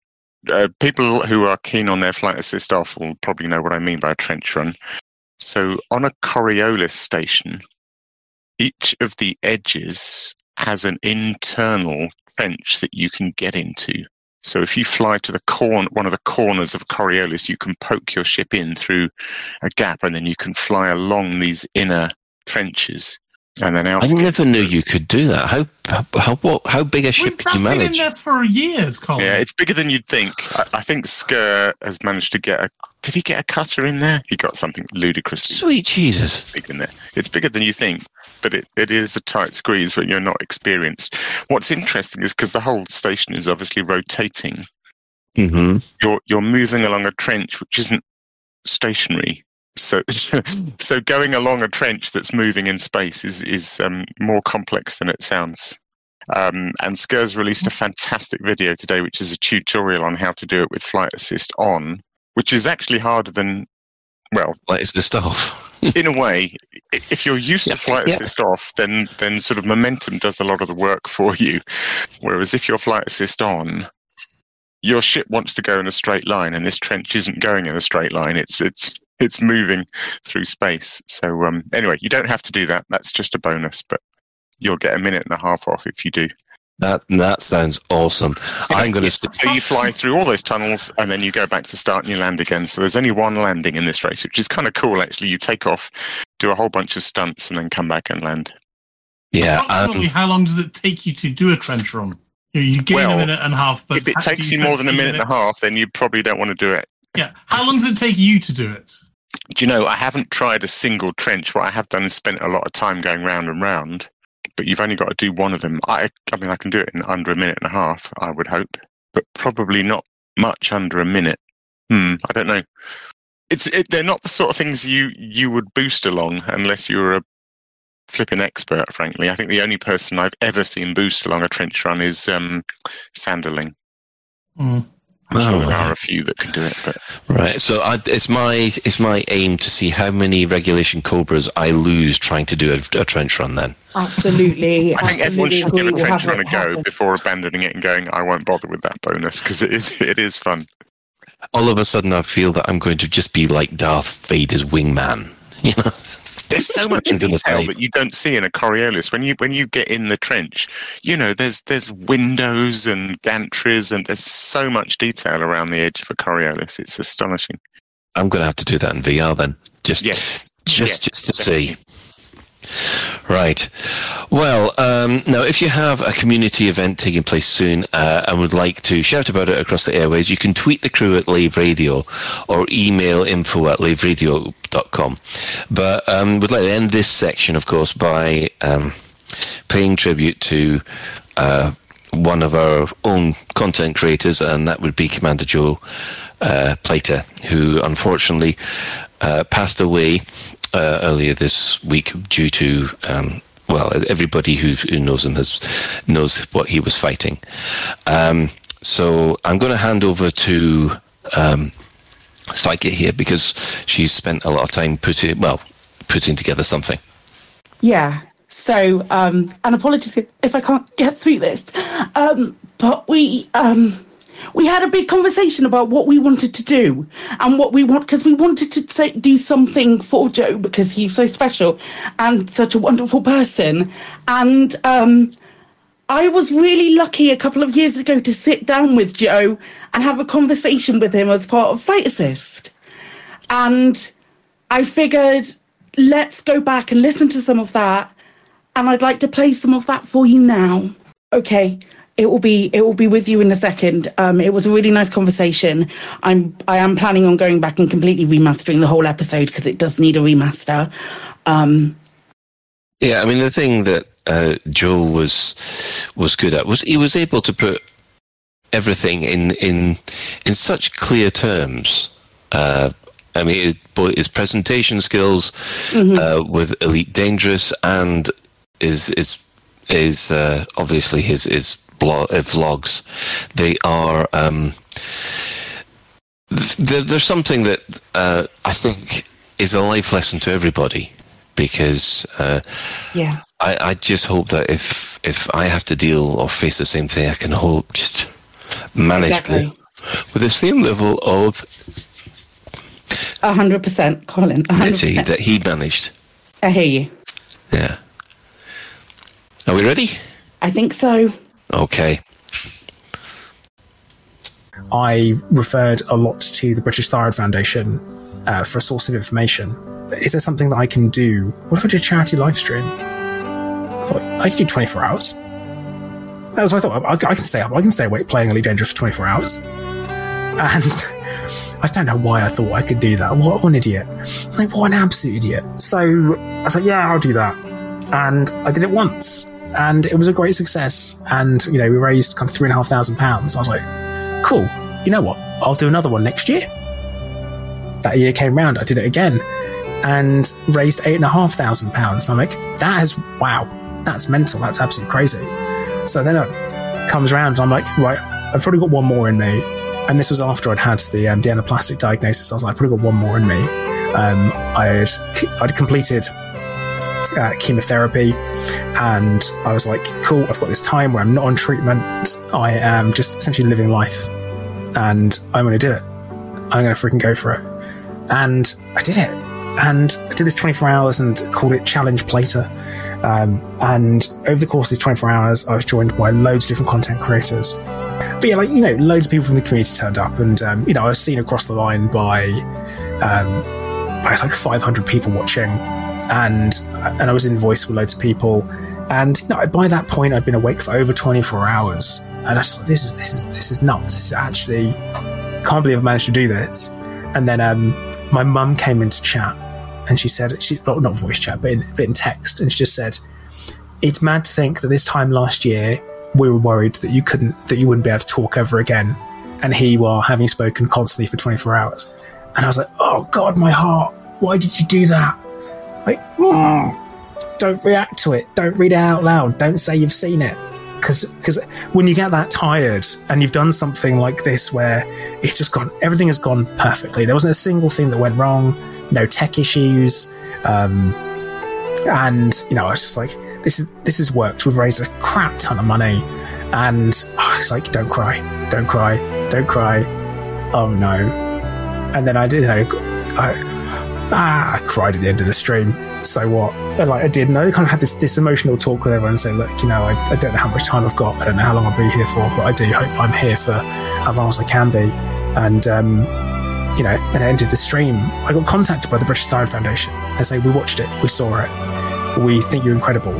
uh, people who are keen on their flight assist off will probably know what I mean by a trench run. So on a Coriolis station, each of the edges has an internal trench that you can get into. So if you fly to the corner, one of the corners of Coriolis, you can poke your ship in through a gap, and then you can fly along these inner trenches, and then. I never knew you could do that. How how what, how big a ship We've, can that's you been in there for years, Colin. Yeah, it's bigger than you'd think. I, I think Skur has managed to get a. Did he get a cutter in there? He got something ludicrous. Sweet Jesus! big in there. It's bigger than you think, but it, it is a tight squeeze when you're not experienced. What's interesting is because the whole station is obviously rotating. hmm You're you're moving along a trench which isn't stationary. So <laughs> so going along a trench that's moving in space is is um, more complex than it sounds. Um, and Skurs released a fantastic video today, which is a tutorial on how to do it with flight assist on, which is actually harder than well, it's the stuff. <laughs> in a way, if you're used Yeah, to flight yeah. assist off, then then sort of momentum does a lot of the work for <laughs> you. Whereas if you're flight assist on, your ship wants to go in a straight line, and this trench isn't going in a straight line. It's it's it's moving through space. So um, anyway, you don't have to do that. That's just a bonus, but you'll get a minute and a half off if you do. That that sounds awesome. I'm going to. So you fly through all those tunnels and then you go back to the start and you land again. So there's only one landing in this race, which is kind of cool actually. You take off, do a whole bunch of stunts, and then come back and land. Yeah, Approximately um, how long does it take you to do a trench run? You, you gain Well, a minute and a half, but if it takes you spend more than a three minute and a half, then you probably don't want to do it. Yeah. How long does it take you to do it? Do you know, I haven't tried a single trench. What I have done is spent a lot of time going round and round, but you've only got to do one of them. I, I mean, I can do it in under a minute and a half, I would hope, but probably not much under a minute. Hmm, I don't know. It's it, they're not the sort of things you you would boost along unless you were a flipping expert. Frankly, I think the only person I've ever seen boost along a trench run is um, Sanderling. Mm. I'm sure Oh, there right. are a few that can do it, but Right. So I, it's my it's my aim to see how many regulation cobras I lose trying to do a, a trench run. Then Absolutely. <laughs> I think everyone should give a trench run a go happen. before abandoning it and going, I won't bother with that bonus because it is it is fun. all of a sudden I feel that I'm going to just be like Darth Vader's wingman. <laughs> You know, There's so much detail that you don't see in a Coriolis. When you when you get in the trench, you know there's there's windows and gantries and there's so much detail around the edge for Coriolis. It's astonishing. I'm going to have to do that in VR then. Just Yes, just yes, just to see. Right. Well, um, now, if you have a community event taking place soon uh, and would like to shout about it across the airways, you can tweet the crew at Lave Radio or email info at laveradio.com. But um, would like to end this section, of course, by um, paying tribute to uh, one of our own content creators, and that would be Commander Joe uh, Plater, who unfortunately uh, passed away uh, earlier this week due to. Um, well, everybody who, who knows him has knows what he was fighting. Um, so I'm going to hand over to um, Psyche here because she's spent a lot of time putting well putting together something. Yeah. So, um, and apologies if, if I can't get through this, um, but we um, we had a big conversation about what we wanted to do and what we want because we wanted to do something for Joe because he's so special and such a wonderful person, and um, I was really lucky a couple of years ago to sit down with Joe and have a conversation with him as part of Fight Assist. And I figured, let's go back and listen to some of that. And I'd like to play some of that for you now. Okay. It will be it will be with you in a second. Um, it was a really nice conversation. I'm I am planning on going back and completely remastering the whole episode because it does need a remaster. Um, Yeah, I mean the thing that uh, Joe was was good at was he was able to put everything in in in such clear terms. Uh, I mean, his, both his presentation skills uh, with Elite Dangerous and his is is uh, obviously his his blog, uh, vlogs. They are. Um, th- there's something that uh, I think is a life lesson to everybody because uh, yeah. I, I just hope that if if I have to deal or face the same thing, I can hope just manage Exactly. with, with the same level of A hundred percent, Colin. A hundred ability percent. that he managed. I hear you. Yeah. Are we ready? I think so. Okay. I referred a lot to the British Thyroid Foundation uh, for a source of information. Is there something that I can do? What if I did a charity live stream? I thought I could do 24 hours. That's what I thought. I, can stay up. I can stay awake playing Elite Dangerous for 24 hours. And <laughs> I don't know why I thought I could do that. What an idiot. Like, what an absolute idiot. So I was like, yeah, I'll do that. And I did it once. And it was a great success. And, you know, we raised kind of three and a half thousand pounds. I was like, cool. You know what? I'll do another one next year. That year came round. I did it again and raised eight and a half thousand pounds. I'm like, that is, wow, that's mental. That's absolutely crazy. So then it comes around and I'm like, right, I've probably got one more in me. And this was after I'd had the, um, the anaplastic diagnosis. I was like, I've probably got one more in me. Um, I'd, I'd completed uh, chemotherapy and I was like, cool, I've got this time where I'm not on treatment. I am just essentially living life and I'm going to do it. I'm going to freaking go for it. And I did it. And I did this 24 hours and called it Challenge Plater. Um, and over the course of these 24 hours, I was joined by loads of different content creators. But yeah, like, you know, loads of people from the community turned up and, um, you know, I was seen across the line by, um, by like 500 people watching and, and I was in voice with loads of people. And you know, by that point, I'd been awake for over 24 hours. And I just thought, this is this is this is nuts. This is actually can't believe I managed to do this. And then um, my mum came into chat and she said she well, not voice chat, but in, but in text, and she just said, "It's mad to think that this time last year we were worried that you couldn't that you wouldn't be able to talk ever again, and here you are having spoken constantly for 24 hours." And I was like, "Oh God, my heart! Why did you do that?" Like, mm, don't react to it. Don't read it out loud. Don't say you've seen it. Because when you get that tired and you've done something like this where it's just gone everything has gone perfectly. There wasn't a single thing that went wrong no tech issues um, and you know i was just like this is this has worked. We've raised a crap ton of money. And oh, it's like don't cry. Don't cry. Don't cry. Oh no. And then i did you know I, ah, I cried at the end of the stream so what? And like I did, and I kind of had this, this emotional talk with everyone, saying, look, you know, I, I don't know how much time I've got, I don't know how long I'll be here for, but I do hope I'm here for as long as I can be. And um, you know, and I ended the stream. I got contacted by the British Thyroid Foundation. They say we watched it, we saw it, we think you're incredible.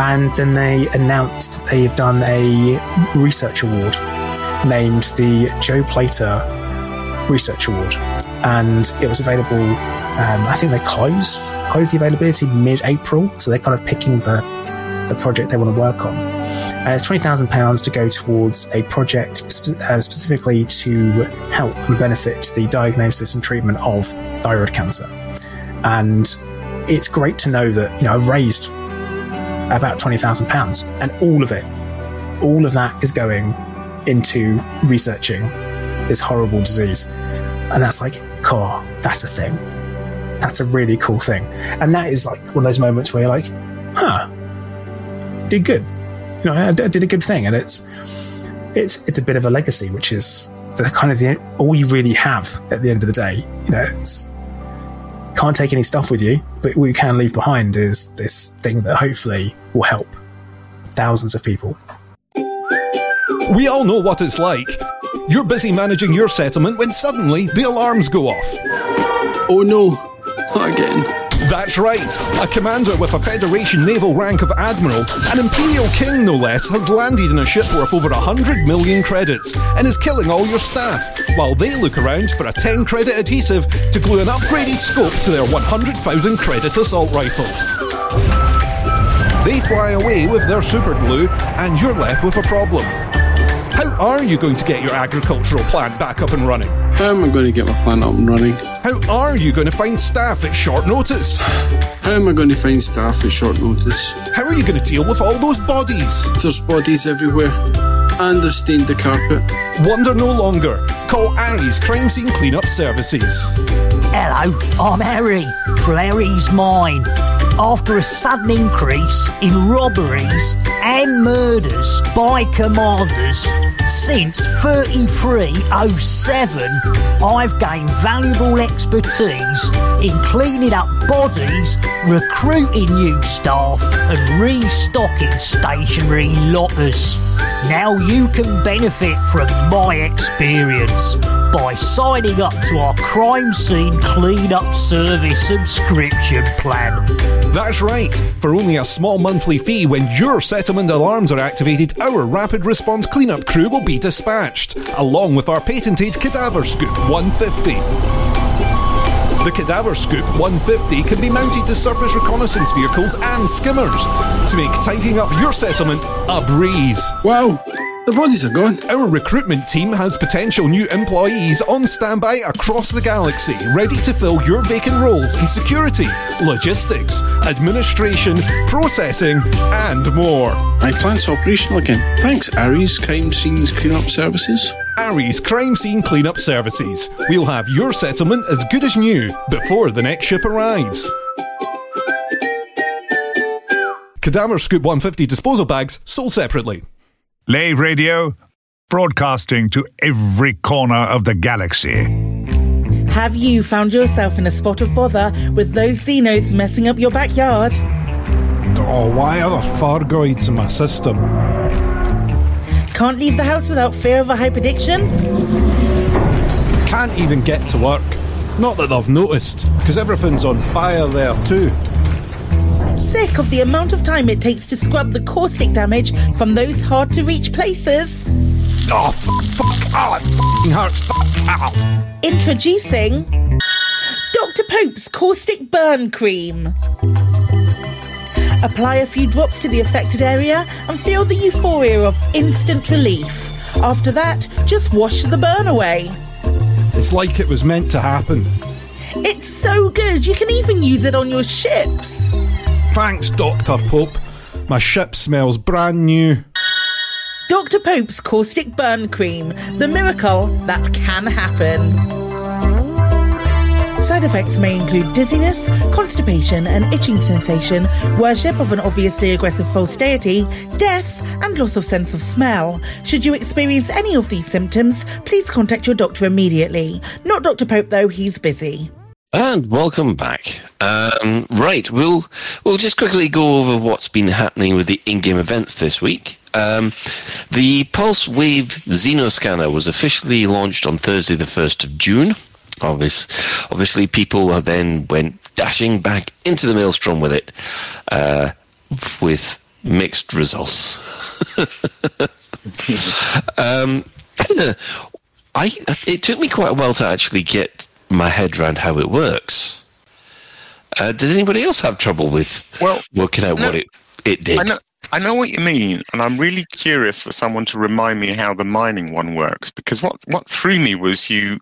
And then they announced they've done a research award named the Joe Plater Research Award, and it was available um, I think they closed closed the availability mid-April, so they're kind of picking the the project they want to work on. Uh, it's twenty thousand pounds to go towards a project spe- uh, specifically to help and benefit the diagnosis and treatment of thyroid cancer. And it's great to know that you know I've raised about twenty thousand pounds, and all of it, all of that is going into researching this horrible disease, and that's like, core, that's a thing that's a really cool thing. And that is like one of those moments where you're like, huh, did good. You know, I, did a good thing. And it's, it's, it's a bit of a legacy, which is the kind of the, all you really have at the end of the day. You know, it's, can't take any stuff with you, but what you can leave behind is this thing that hopefully will help thousands of people. We all know what it's like. You're busy managing your settlement when suddenly the alarms go off. Oh no, again. That's right. A commander with a Federation naval rank of Admiral, an Imperial King no less, has landed in a ship worth over 100 million credits and is killing all your staff, while they look around for a 10 credit adhesive to glue an upgraded scope to their 100,000 credit assault rifle. They fly away with their super glue, and you're left with a problem. How are you going to get your agricultural plant back up and running? How am I going to get my plant up and running? How are you going to find staff at short notice? How am I going to find staff at short notice? How are you going to deal with all those bodies? There's bodies everywhere. And they've stained the carpet. Wonder no longer. Call Harry's Crime Scene Cleanup Services. Hello, I'm Harry from Harry's Mine. After a sudden increase in robberies and murders by commanders since 3307, I've gained valuable expertise in cleaning up bodies, recruiting new staff, and restocking stationary lockers. Now you can benefit from my experience by signing up to our crime scene cleanup service subscription plan. That's right. For only a small monthly fee, when your settlement alarms are activated, our rapid response cleanup crew will be dispatched, along with our patented Cadaver Scoop 150. The Cadaver Scoop 150 can be mounted to surface reconnaissance vehicles and skimmers to make tidying up your settlement a breeze. Wow, the bodies are gone. Our recruitment team has potential new employees on standby across the galaxy, ready to fill your vacant roles in security, logistics, administration, processing, and more. My plant's operational again. Thanks, Harry's Crime Scenes Cleanup Services. Harry's Crime Scene Cleanup Services. We'll have your settlement as good as new before the next ship arrives. Cadaver Scoop 150 disposal bags sold separately. Lave Radio, broadcasting to every corner of the galaxy. Have you found yourself in a spot of bother with those Xenos messing up your backyard? Oh, why are there Fargoids in my system? Can't leave the house without fear of a hyperdiction? Can't even get to work. Not that they've noticed, because everything's on fire there too. Sick of the amount of time it takes to scrub the caustic damage from those hard to reach places? Oh, fuck, fuck. Oh, it hurts. Fuck. Ow. Introducing Dr. Pope's Caustic Burn Cream. Apply a few drops to the affected area and feel the euphoria of instant relief. After that, just wash the burn away. It's like it was meant to happen. It's so good, you can even use it on your ships. Thanks, Dr. Pope. My ship smells brand new. Dr. Pope's Caustic Burn Cream, the miracle that can happen. Side effects may include dizziness, constipation, and itching sensation, worship of an obviously aggressive false deity, death, and loss of sense of smell. Should you experience any of these symptoms, please contact your doctor immediately. Not Dr. Pope, though, he's busy. And welcome back. Um, right, we'll we'll just quickly go over what's been happening with the in-game events this week. Um, the Pulse Wave Xenoscanner was officially launched on Thursday, the first of June. Obvious, obviously, people then went dashing back into the maelstrom with it, uh, with mixed results. <laughs> um, <coughs> I it took me quite a while to actually get my head around how it works. Uh, did anybody else have trouble with well working out no, what it it did? I know, I know what you mean, and I'm really curious for someone to remind me how the mining one works. Because what what threw me was you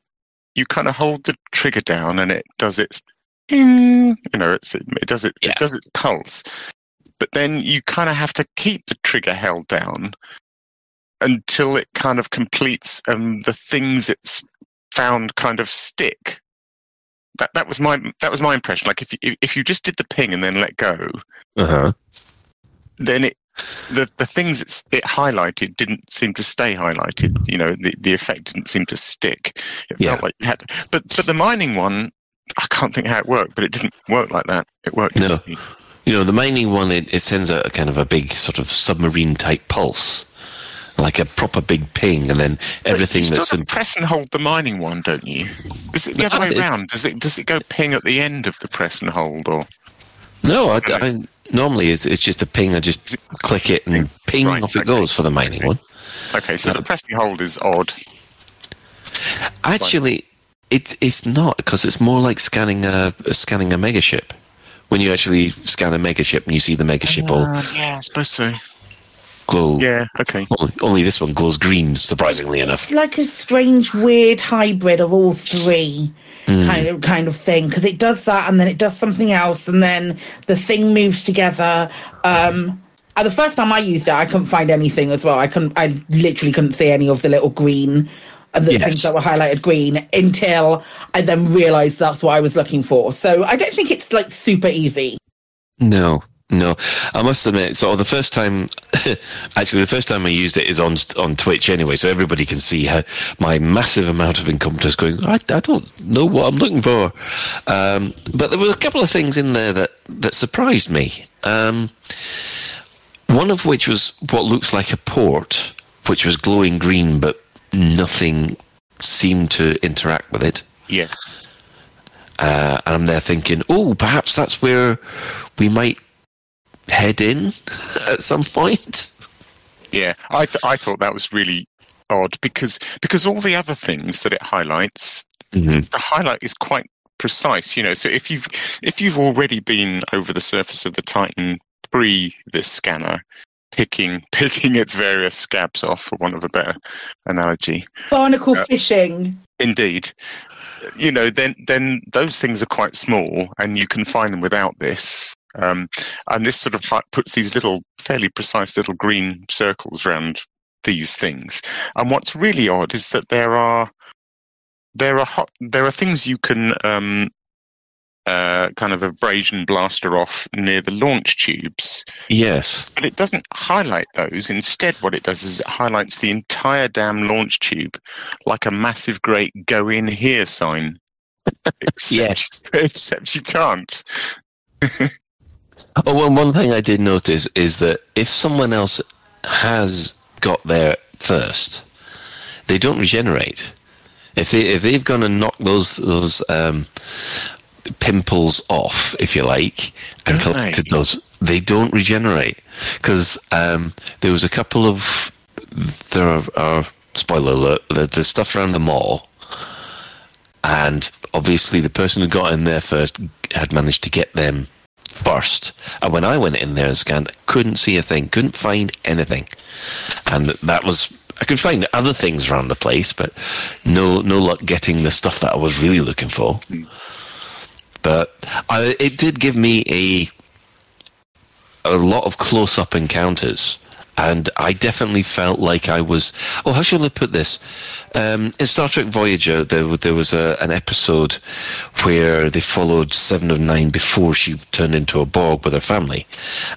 you kind of hold the trigger down and it does its ping, you know, it's, it does it Yeah. it does its pulse, but then you kind of have to keep the trigger held down until it kind of completes um, the things it's found kind of stick. That that was my that was my impression. Like if you if you just did the ping and then let go, Uh huh. then it the the things it's, it highlighted didn't seem to stay highlighted. You know, the, the effect didn't seem to stick. It felt like you had, to, but but the mining one, I can't think how it worked, but it didn't work like that. It worked. No. You know, the mining one, it, it sends a, a kind of a big sort of submarine type pulse, like a proper big ping, and then everything you that's in. press and hold the mining one, don't you? Is it the No, other way around? Does it does it go ping at the end of the press and hold, or No, I, I, normally it's, it's just a ping. I just click it and ping Right, off it goes for the mining one. okay? So the um, press and hold is odd. Actually, it's it's not because it's more like scanning a scanning a megaship. When you actually scan a megaship and you see the megaship all ah, yeah, I suppose so. Glow. Yeah, okay. Only, only this one glows green, surprisingly enough. It's like a strange, weird hybrid of all three. Mm. kind of kind of thing because it does that and then it does something else and then the thing moves together um and the first time i used it i couldn't find anything as well i couldn't i literally couldn't see any of the little green and the Yes. things that were highlighted green until i then realized that's what i was looking for so i don't think it's like super easy No, no. I must admit, so the first time, <coughs> actually, the first time I used it is on on Twitch anyway, so everybody can see how my massive amount of incompetence going. I, I don't know what I'm looking for, um, but there were a couple of things in there that that surprised me. Um, one of which was what looks like a port, which was glowing green, but nothing seemed to interact with it. Yeah. Uh, and I'm there thinking, oh, perhaps that's where we might head in <laughs> at some point. Yeah, I th- I thought that was really odd because because all the other things that it highlights, Mm-hmm. the highlight is quite precise. You know, so if you've if you've already been over the surface of the Titan pre this scanner, picking <laughs> picking its various scabs off, for want of a better analogy, barnacle Uh, fishing Indeed. You know, then then those things are quite small, and you can find them without this. Um, and this sort of puts these little, fairly precise little green circles around these things. And what's really odd is that there are there are hot, there are things you can um, uh, kind of abrasion blaster off near the launch tubes. Yes. But it doesn't highlight those. Instead, what it does is it highlights the entire damn launch tube like a massive, great "Go in here" sign. <laughs> Except, Yes. <laughs> except you can't. <laughs> Oh, well, one thing I did notice is that if someone else has got there first, they don't regenerate. If they if they've gone and knocked those those um, pimples off, if you like, and Don't collected those, they don't regenerate because um, there was a couple of there are, are spoiler alert the, the stuff around the mall and obviously the person who got in there first had managed to get them first. And when i went in there and scanned couldn't see a thing couldn't find anything. And that was i could find other things around the place but no no luck getting the stuff that i was really looking for. Hmm. But I, it did give me a a lot of close up encounters. And I definitely felt like I was. Oh, how shall I put this? Um, in Star Trek Voyager, there, there was a, an episode where they followed Seven of Nine before she turned into a Borg with her family,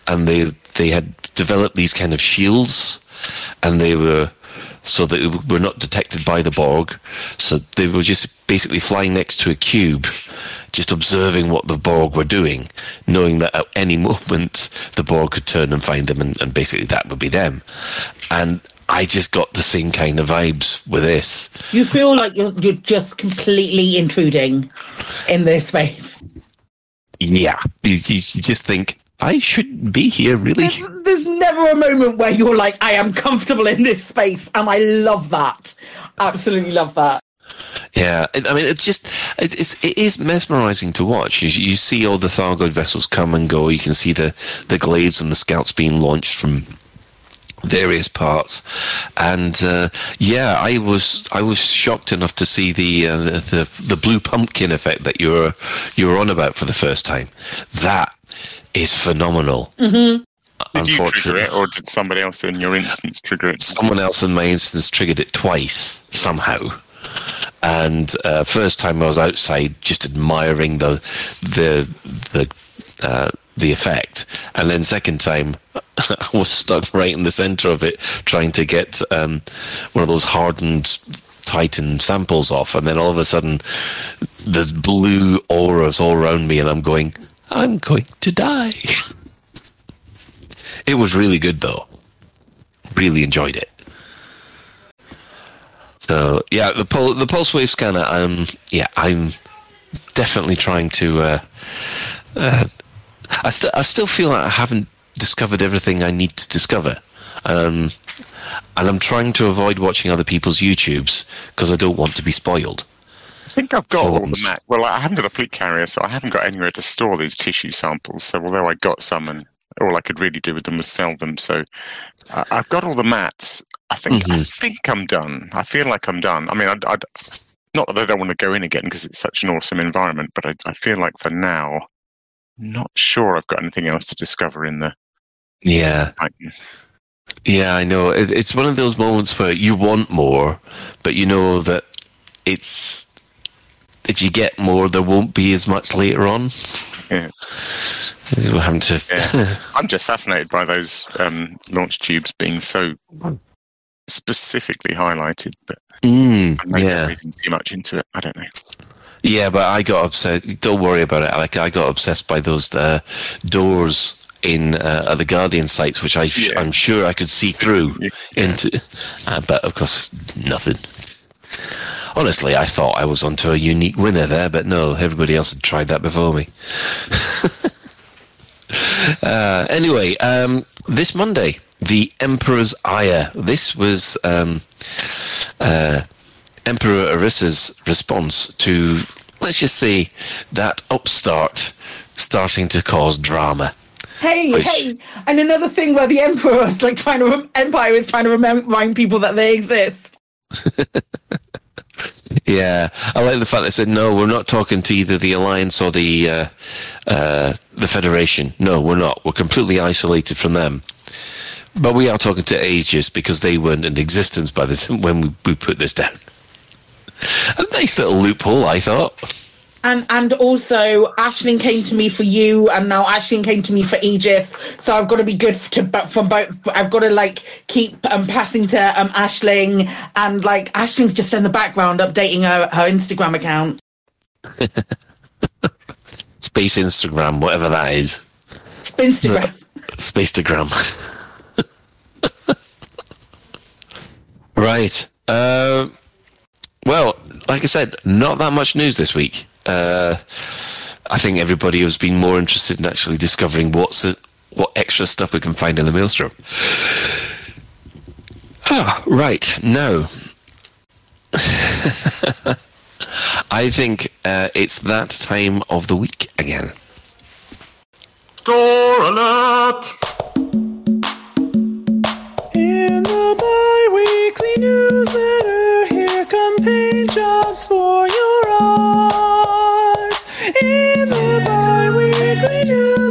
and they they had developed these kind of shields, and they were so that they were not detected by the Borg. So they were just basically flying next to a cube, just observing what the Borg were doing, knowing that at any <laughs> moment the Borg could turn and find them, and, and basically that would be them. And I just got the same kind of vibes with this. You feel like you're you're just completely intruding in this space. Yeah, you, you you just think I shouldn't be here, really. There's, there's never a moment where you're like, I am comfortable in this space, and I love that. Absolutely love that. Yeah, I I mean, it's just it's, it's it is mesmerizing to watch. You, you see all the Thargoid vessels come and go. You can see the the glaives and the scouts being launched from various parts, and uh, yeah, I was I was shocked enough to see the, uh, the the the blue pumpkin effect that you were you were on about for the first time. That is phenomenal. Mm-hmm. Did you trigger Unfortunately, it, or did somebody else in your instance trigger it? someone else in my instance triggered it twice somehow. And uh, first time I was outside, just admiring the the the uh, the effect, and then second time <laughs> I was stuck right in the center of it, trying to get um, one of those hardened Titan samples off, and then all of a sudden there's blue auras all around me, and I'm going, I'm going to die. <laughs> it was really good though. Really enjoyed it. So yeah, the pul- the pulse wave scanner. Um, yeah, I'm definitely trying to. Uh, uh, I still I still feel like I haven't discovered everything I need to discover, um, and I'm trying to avoid watching other people's YouTubes because I don't want to be spoiled. I think I've got all the mat. Well, I haven't got a fleet carrier, so I haven't got anywhere to store these tissue samples. So although I got some, and all I could really do with them was sell them, so uh, I've got all the mats. I think I think I'm done. I feel like I'm done. I mean, I, I, not that I don't want to go in again because it's such an awesome environment, but I, I feel like for now, not sure I've got anything else to discover in the. Yeah. Titan. Yeah, I know. It, it's one of those moments where you want more, but you know that it's if you get more, there won't be as much later on. Yeah. Having to. Yeah. I'm just fascinated by those um, launch tubes being so specifically highlighted, but Mm, yeah. reading too much into it. I don't know. Yeah, but I got obsessed. Don't worry about it. Like I got obsessed by those uh, doors in uh, the Guardian sites, which I sh- I'm sure I could see through into. <laughs> Uh, but of course, nothing. Honestly, I thought I was onto a unique winner there, but no, everybody else had tried that before me. <laughs> uh, anyway, um, this Monday, the Emperor's Ire. This was um, uh, Emperor Arissa's response to, let's just say, that upstart starting to cause drama. Hey, Which- hey, and another thing where the emperor is like trying to rem- empire is trying to remem- remind people that they exist. <laughs> Yeah, I like the fact they said no. We're not talking to either the alliance or the uh, uh, the federation. No, we're not. We're completely isolated from them. But we are talking to Aegis because they weren't in existence by the time <laughs> when we, we put this down. A nice little loophole, I thought. And and also, Aisling came to me for you, and now Aisling came to me for Aegis. So I've got to be good to but from both. I've got to like keep um, passing to um, Aisling, and like Aisling's just in the background updating her, her Instagram account. <laughs> Space Instagram, whatever that is. Spinstagram. Spacetagram. <laughs> right. Uh, well, like I said, not that much news this week. Uh, I think everybody has been more interested in actually discovering what's what extra stuff we can find in the maelstrom. Ah, right now. <laughs> I think uh, it's that time of the week again. Store alert! Newsletter, here come paint jobs for your art. In the bi-weekly newsletter,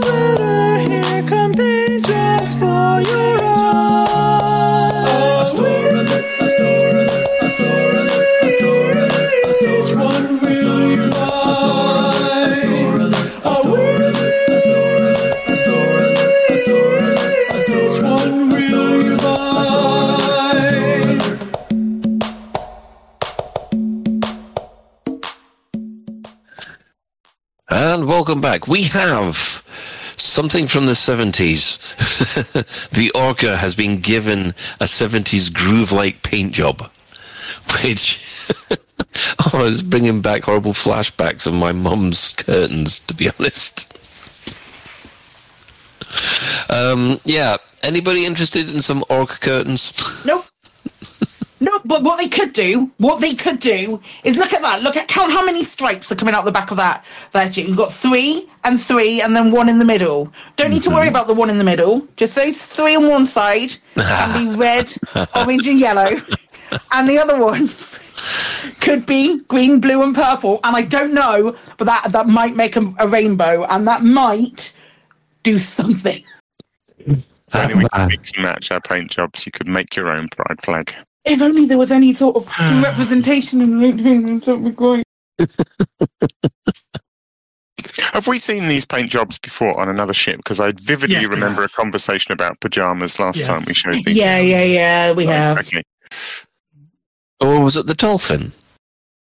welcome back. We have something from the 70s. <laughs> the Orca has been given a 70s groove like paint job, which <laughs> oh, is bringing back horrible flashbacks of my mum's curtains, to be honest. Um, yeah, anybody interested in some Orca curtains? Nope. No, but what they could do, what they could do is look at that. Look at count how many stripes are coming out the back of that. That you've got three and three, and then one in the middle. Don't need to worry mm-hmm. about the one in the middle. Just those three on one side can be <laughs> red, orange, and yellow, and the other ones could be green, blue, and purple. And I don't know, but that that might make a, a rainbow, and that might do something. If only we could mix and match our paint jobs, you could make your own pride flag. If only there was any sort of <sighs> representation in LinkedIn, that would be great. Have we seen these paint jobs before on another ship? Because I vividly Yes, remember a conversation about pajamas last time we showed these. Yeah, yeah, yeah, we have. Okay. Or was it the dolphin?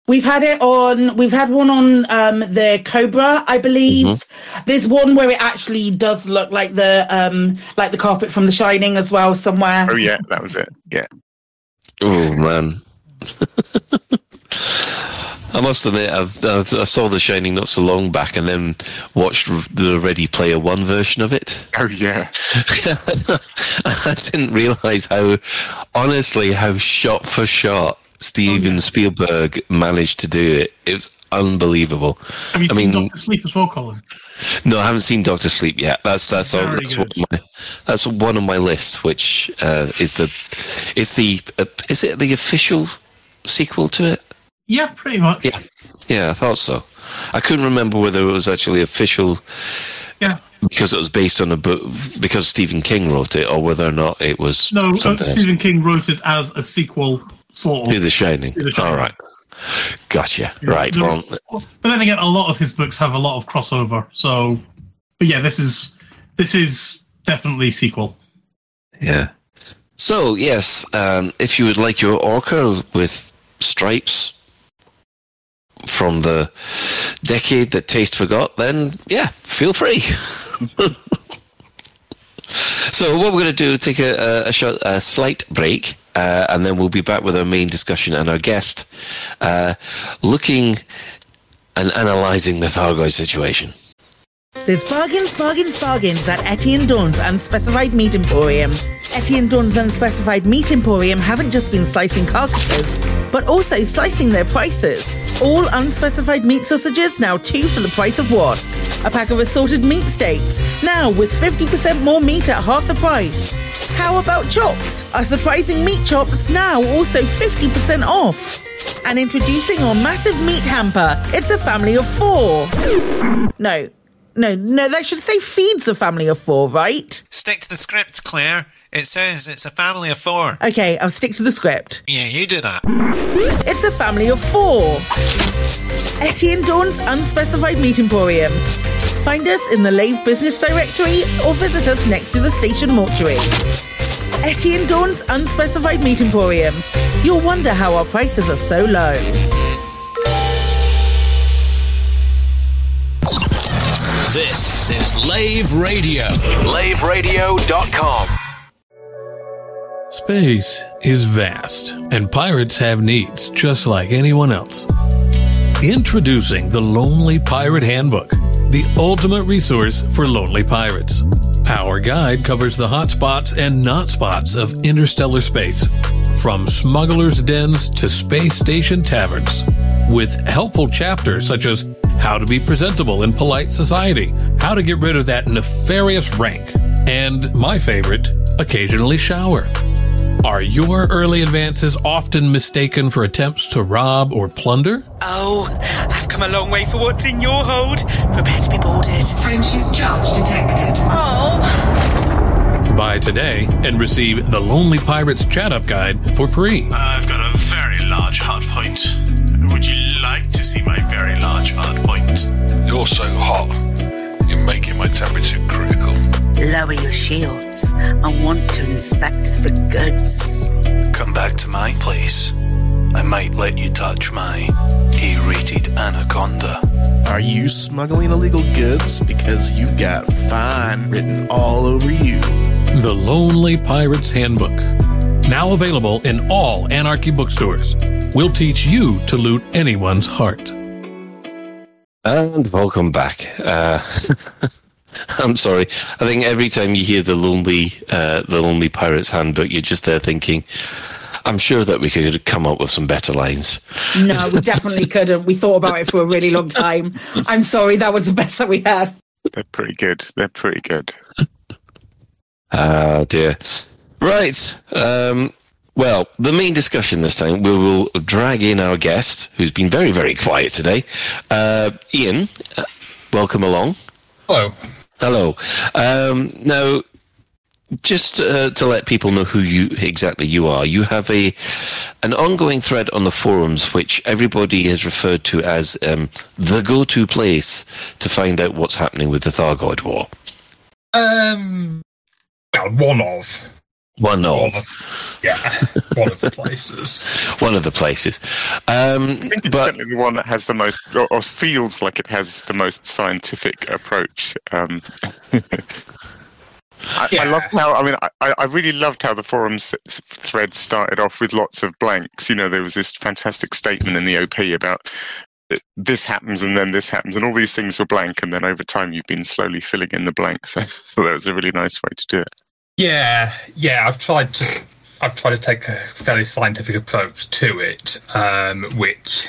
We've had it on. We've had one on um, the Cobra, I believe. Mm-hmm. There's one where it actually does look like the um, like the carpet from The Shining as well, somewhere. Oh yeah, that was it. Yeah. Oh man. I must admit, I've, I've, I saw The Shining not so long back, and then watched the Ready Player One version of it. Oh yeah. <laughs> I didn't realize how, honestly, how shot for shot oh, Steven Spielberg managed to do it. It was unbelievable. Have you I seen mean, Doctor Sleep as well, Colin? no, I haven't seen Doctor Sleep yet. That's that's all, that's one of my that's one on my list, which uh, is the is the uh, is it the official sequel to it? Yeah, pretty much. Yeah, yeah, I thought so. I couldn't remember whether it was actually official. Yeah. Because it was based on a book, because Stephen King wrote it, or whether or not it was No, uh, else. Stephen King wrote it as a sequel, sort of. To The Shining. To The Shining. All right. Gotcha. Right. There- Well, But then again, a lot of his books have a lot of crossover. So, but yeah, this is this is definitely sequel. Yeah. So yes, um, if you would like your orca with stripes from the decade that taste forgot, then yeah, feel free. <laughs> so what we're going to do is take a, a, a, short, a slight break, uh, and then we'll be back with our main discussion and our guest uh, looking and analysing the Thargoid situation. There's bargains, bargains, bargains at Etienne Dorn's Unspecified Meat Emporium. Etienne Dorn's Unspecified Meat Emporium haven't just been slicing carcasses, but also slicing their prices. All unspecified meat sausages now two for the price of one. A pack of assorted meat steaks, now with 50% more meat at half the price. How about chops? Our surprising meat chops now also 50% off. And introducing our massive meat hamper. It's a family of four. No, no, no, they should say feeds a family of four, right? Stick to the script, Claire. It says it's a family of four. Okay, I'll stick to the script. Yeah, you do that. It's a family of four. Etienne Dorn's Unspecified Meat Emporium. Find us in the Lave Business Directory or visit us next to the station mortuary. Etienne Dorn's Unspecified Meat Emporium. You'll wonder how our prices are so low. This is Lave Radio. LaveRadio.com. Space is vast, and pirates have needs just like anyone else. Introducing the Lonely Pirate Handbook, the ultimate resource for lonely pirates. Our guide covers the hot spots and not spots of interstellar space, from smugglers' dens to space station taverns, with helpful chapters such as how to be presentable in polite society, how to get rid of that nefarious rank, and my favorite, occasionally shower. Are your early advances often mistaken for attempts to rob or plunder? Oh, I've come a long way for what's in your hold. Prepare to be boarded. Frameshift charge detected. Oh. Buy today and receive the Lonely Pirates Chat Up Guide for free. I've got a very large hard point. Would you like to see my very large hard point? You're so hot. You're making my temperature critical. Lower your shields. I want to inspect the goods. Come back to my place. I might let you touch my A-rated anaconda. Are you smuggling illegal goods? Because you've got fine written all over you. The Lonely Pirates Handbook. Now available in all Anarchy bookstores. We'll teach you to loot anyone's heart. And welcome back. Uh, <laughs> I'm sorry. I think every time you hear the lonely, uh, the lonely pirates handbook, you're just there thinking, "I'm sure that we could come up with some better lines." No, we definitely <laughs> couldn't. We thought about it for a really long time. I'm sorry, that was the best that we had. They're pretty good. They're pretty good. Ah, dear. Right. Um, well, the main discussion this time, we will drag in our guest, who's been very, very quiet today. Uh, Ian, uh, welcome along. Hello. Hello. Um, now, just uh, to let people know who you exactly you are, you have a an ongoing thread on the forums, which everybody has referred to as um, the go-to place to find out what's happening with the Thargoid War. Um, well, one of. One of. Yeah, <laughs> one of the places. <laughs> One of the places. Um, I think it's certainly the one that has the most, or, or feels like it has the most scientific approach. Um, <laughs> I, I loved how. I mean, I, I really loved how the forums thread started off with lots of blanks. You know, there was this fantastic statement in the OP about uh, this happens and then this happens, and all these things were blank, and then over time you've been slowly filling in the blanks. I thought that was a really nice way to do it. Yeah, yeah. I've tried to. I've tried to take a fairly scientific approach to it, um, which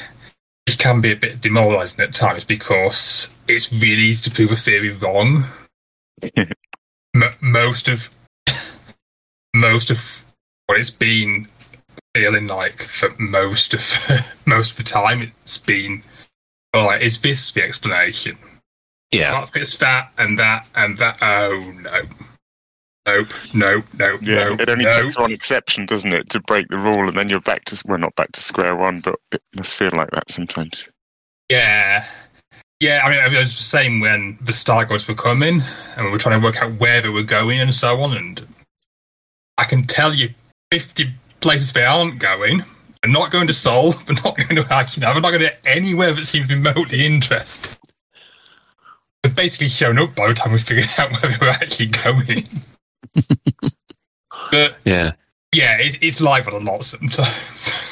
it can be a bit demoralising at times because it's really easy to prove a theory wrong. <laughs> M- most of <laughs> most of what it's been feeling like for most of <laughs> most of the time, it's been all right. Is this the explanation? Yeah, that fits that and that and that. Oh no. Nope, nope, nope. Yeah, nope, it only nope. takes one exception, doesn't it, to break the rule, and then you're back to well, not back to square one, but it must feel like that sometimes. Yeah. Yeah, I mean, I mean, it was the same when the Stargoids were coming and we were trying to work out where they were going and so on. And I can tell you 50 places they aren't going. They're not going to Sol. <laughs> They're not going to Achenar. They're not going to anywhere that seems remotely interesting. They've basically shown up by the time we figured <laughs> out where they were actually going. But <laughs> yeah, yeah, it, it's live on a lot sometimes.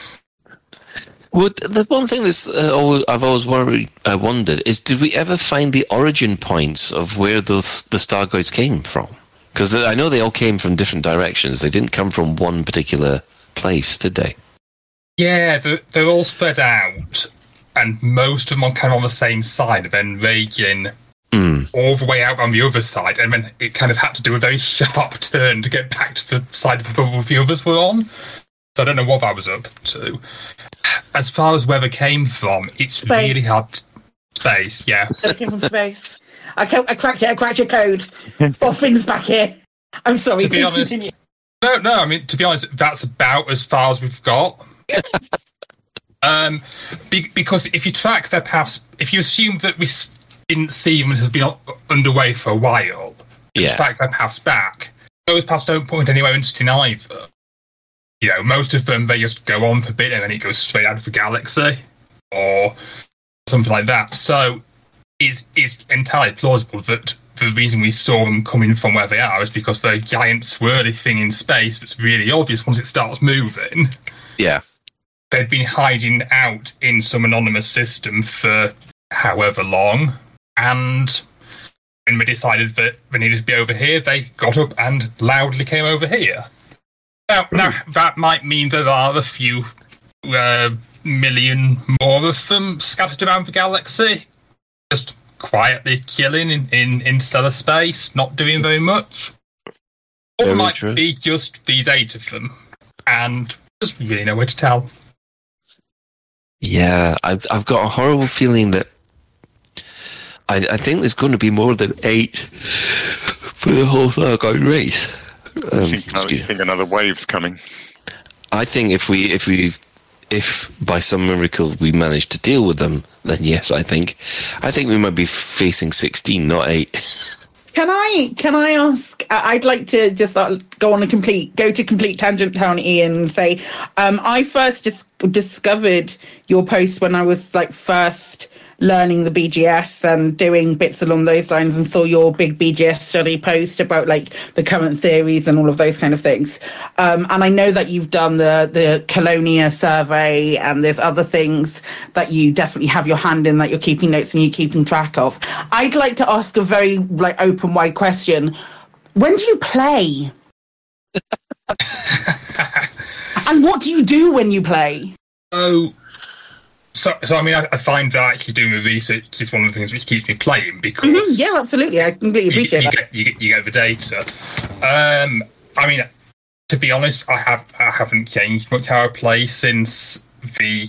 Well, the one thing that's uh, always, I've always worried, uh, wondered is, did we ever find the origin points of where those the Stargoids came from? Because I know they all came from different directions. They didn't come from one particular place, did they? Yeah, they're, they're all spread out, and most of them of on the same side, then raging Mm. all the way out on the other side, and then it kind of had to do a very sharp <laughs> turn to get back to the side of the bubble the others were on. So I don't know what that was up to. As far as where they came from, it's Space. really hard. Space, yeah. So came from space. I, ca- I cracked it. I cracked your code. Boffin's back here. I'm sorry. To be please honest- continue. No, no. I mean, to be honest, that's about as far as we've got. <laughs> um, be, because if you track their paths, if you assume that we s- didn't see them have been underway for a while, Yeah. track their paths back, those paths don't point anywhere interesting either. You know, most of them they just go on for a bit and then it goes straight out of the galaxy, or something like that. So, it's it's entirely plausible that the reason we saw them coming from where they are is because they're a giant swirly thing in space that's really obvious once it starts moving. Yeah. They'd been hiding out in some anonymous system for however long, and when we decided that they needed to be over here, they got up and loudly came over here. Now, now that might mean there are a few uh, million more of them scattered around the galaxy, just quietly killing in, in, in stellar space, not doing very much. Or Very might true. be just these eight of them, and just really no way to tell. Yeah, I've I've got a horrible feeling that I I think there's going to be more than eight for the whole Thargoid race. Um, I think, I think another wave's coming. I think if we if we if by some miracle we manage to deal with them, then yes, I think I think we might be facing sixteen, not eight. Can I can I ask? I- I'd like to just uh, go on a complete go to complete tangent town, Ian, and say um, I first dis- discovered your post when I was like first learning the BGS and doing bits along those lines, and saw your big BGS study post about like the current theories and all of those kind of things. Um, and I know that you've done the the Colonia survey, and there's other things that you definitely have your hand in that you're keeping notes and you're keeping track of. I'd like to ask a very like open wide question. When do you play? <laughs> and what do you do when you play? So, so, so I mean, I, I find that actually doing the research is one of the things which keeps me playing because Mhm, Yeah, absolutely. I completely you, appreciate you that. get, you get you get the data. Um, I mean, to be honest, I have I haven't changed much how I play since the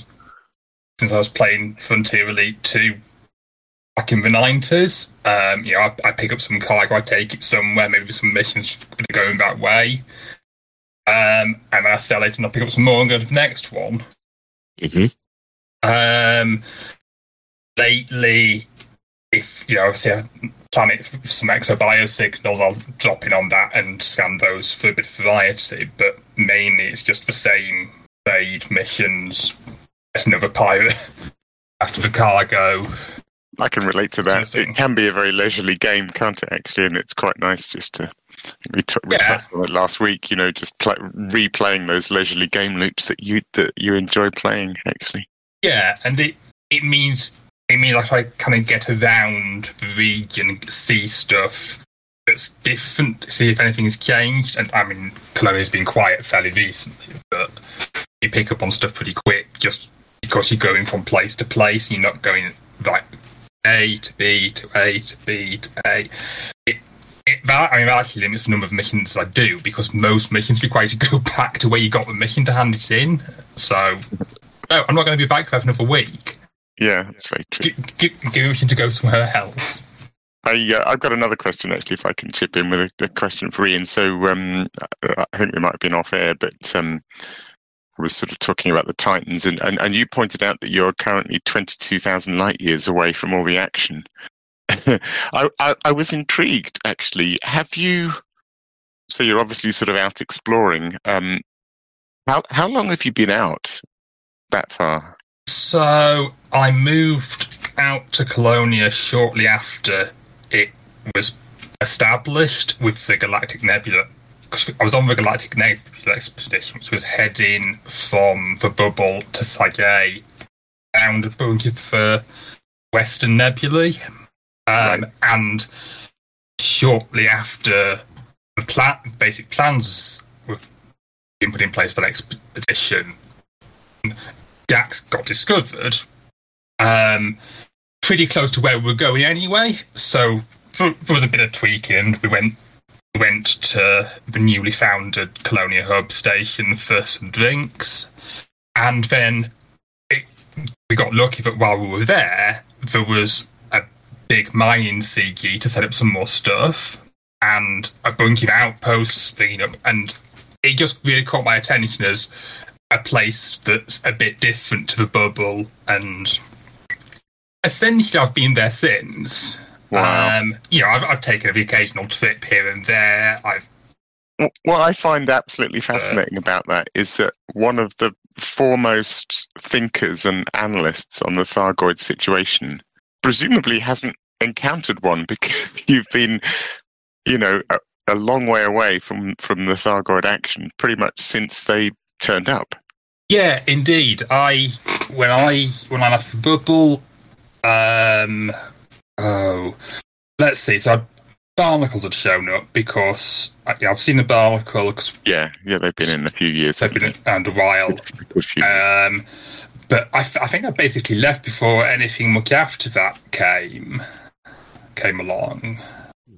since I was playing Frontier Elite Two back in the nineties. Um, you know, I, I pick up some cargo, I take it somewhere, maybe some missions are going that way, um, and then I sell it and I pick up some more and go to the next one. Mm-hmm. Um, lately, if you know, obviously I plan it for some exobio signals, I'll drop in on that and scan those for a bit of variety. But mainly, it's just the same raid missions. Another pirate <laughs> after the cargo. I can relate to that. It can be a very leisurely game, can't it? Actually, and it's quite nice just to. We, t- Yeah. talked about it last week. You know, just pl- replaying those leisurely game loops that you that you enjoy playing. Actually, Yeah, and it it means it means like I kind of get around the region, see stuff that's different, see if anything's changed. And I mean, Colonia's been quiet fairly recently, but you pick up on stuff pretty quick just because you're going from place to place. You're not going like A to B to A to B to A. It, it, that, I mean, that actually limits the number of missions I do because most missions require you to go <laughs> back to where you got the mission to hand it in. So, no, I'm not going to be back for another week. yeah, that's very true. Give, give, give me permission to go somewhere else. I, uh, I've got another question actually. If I can chip in with a, a question for Ian. So um, I think we might have been off air, but um, I was sort of talking about the Titans, and, and, and you pointed out that you're currently twenty two thousand light years away from all the action. <laughs> I, I I was intrigued actually. Have you? So you're obviously sort of out exploring. Um, how how long have you been out that far? So I moved out to Colonia shortly after it was established with the Galactic Nebula. Because I was on the Galactic Nebula expedition, which was heading from the bubble to Sage, down a bunch of the Western Nebulae. Um, And shortly after the plan, basic plans were being put in place for the expedition, Dax got discovered um, pretty close to where we were going anyway. So there was a bit of tweaking. We went we went to the newly founded Colonia Hub station for some drinks, and then it, we got lucky that while we were there, there was a big mining CG to set up some more stuff and a bunch of outposts springing up, and it just really caught my attention as a place that's a bit different to the bubble and essentially I've been there since. Wow. Um, you know, I've, I've taken the occasional trip here and there. I've What I find absolutely fascinating about that is that one of the foremost thinkers and analysts on the Thargoid situation presumably hasn't encountered one <laughs> because you've been, you know, a, a long way away from, from the Thargoid action pretty much since they turned up. Yeah, indeed. I when I when I left the bubble, um, oh, let's see. So barnacles had shown up because uh, yeah, I've seen the barnacle. 'cause Yeah, yeah, they've been in a few years. They've been in and a while. Um, but I think I basically left before anything much after that came came along.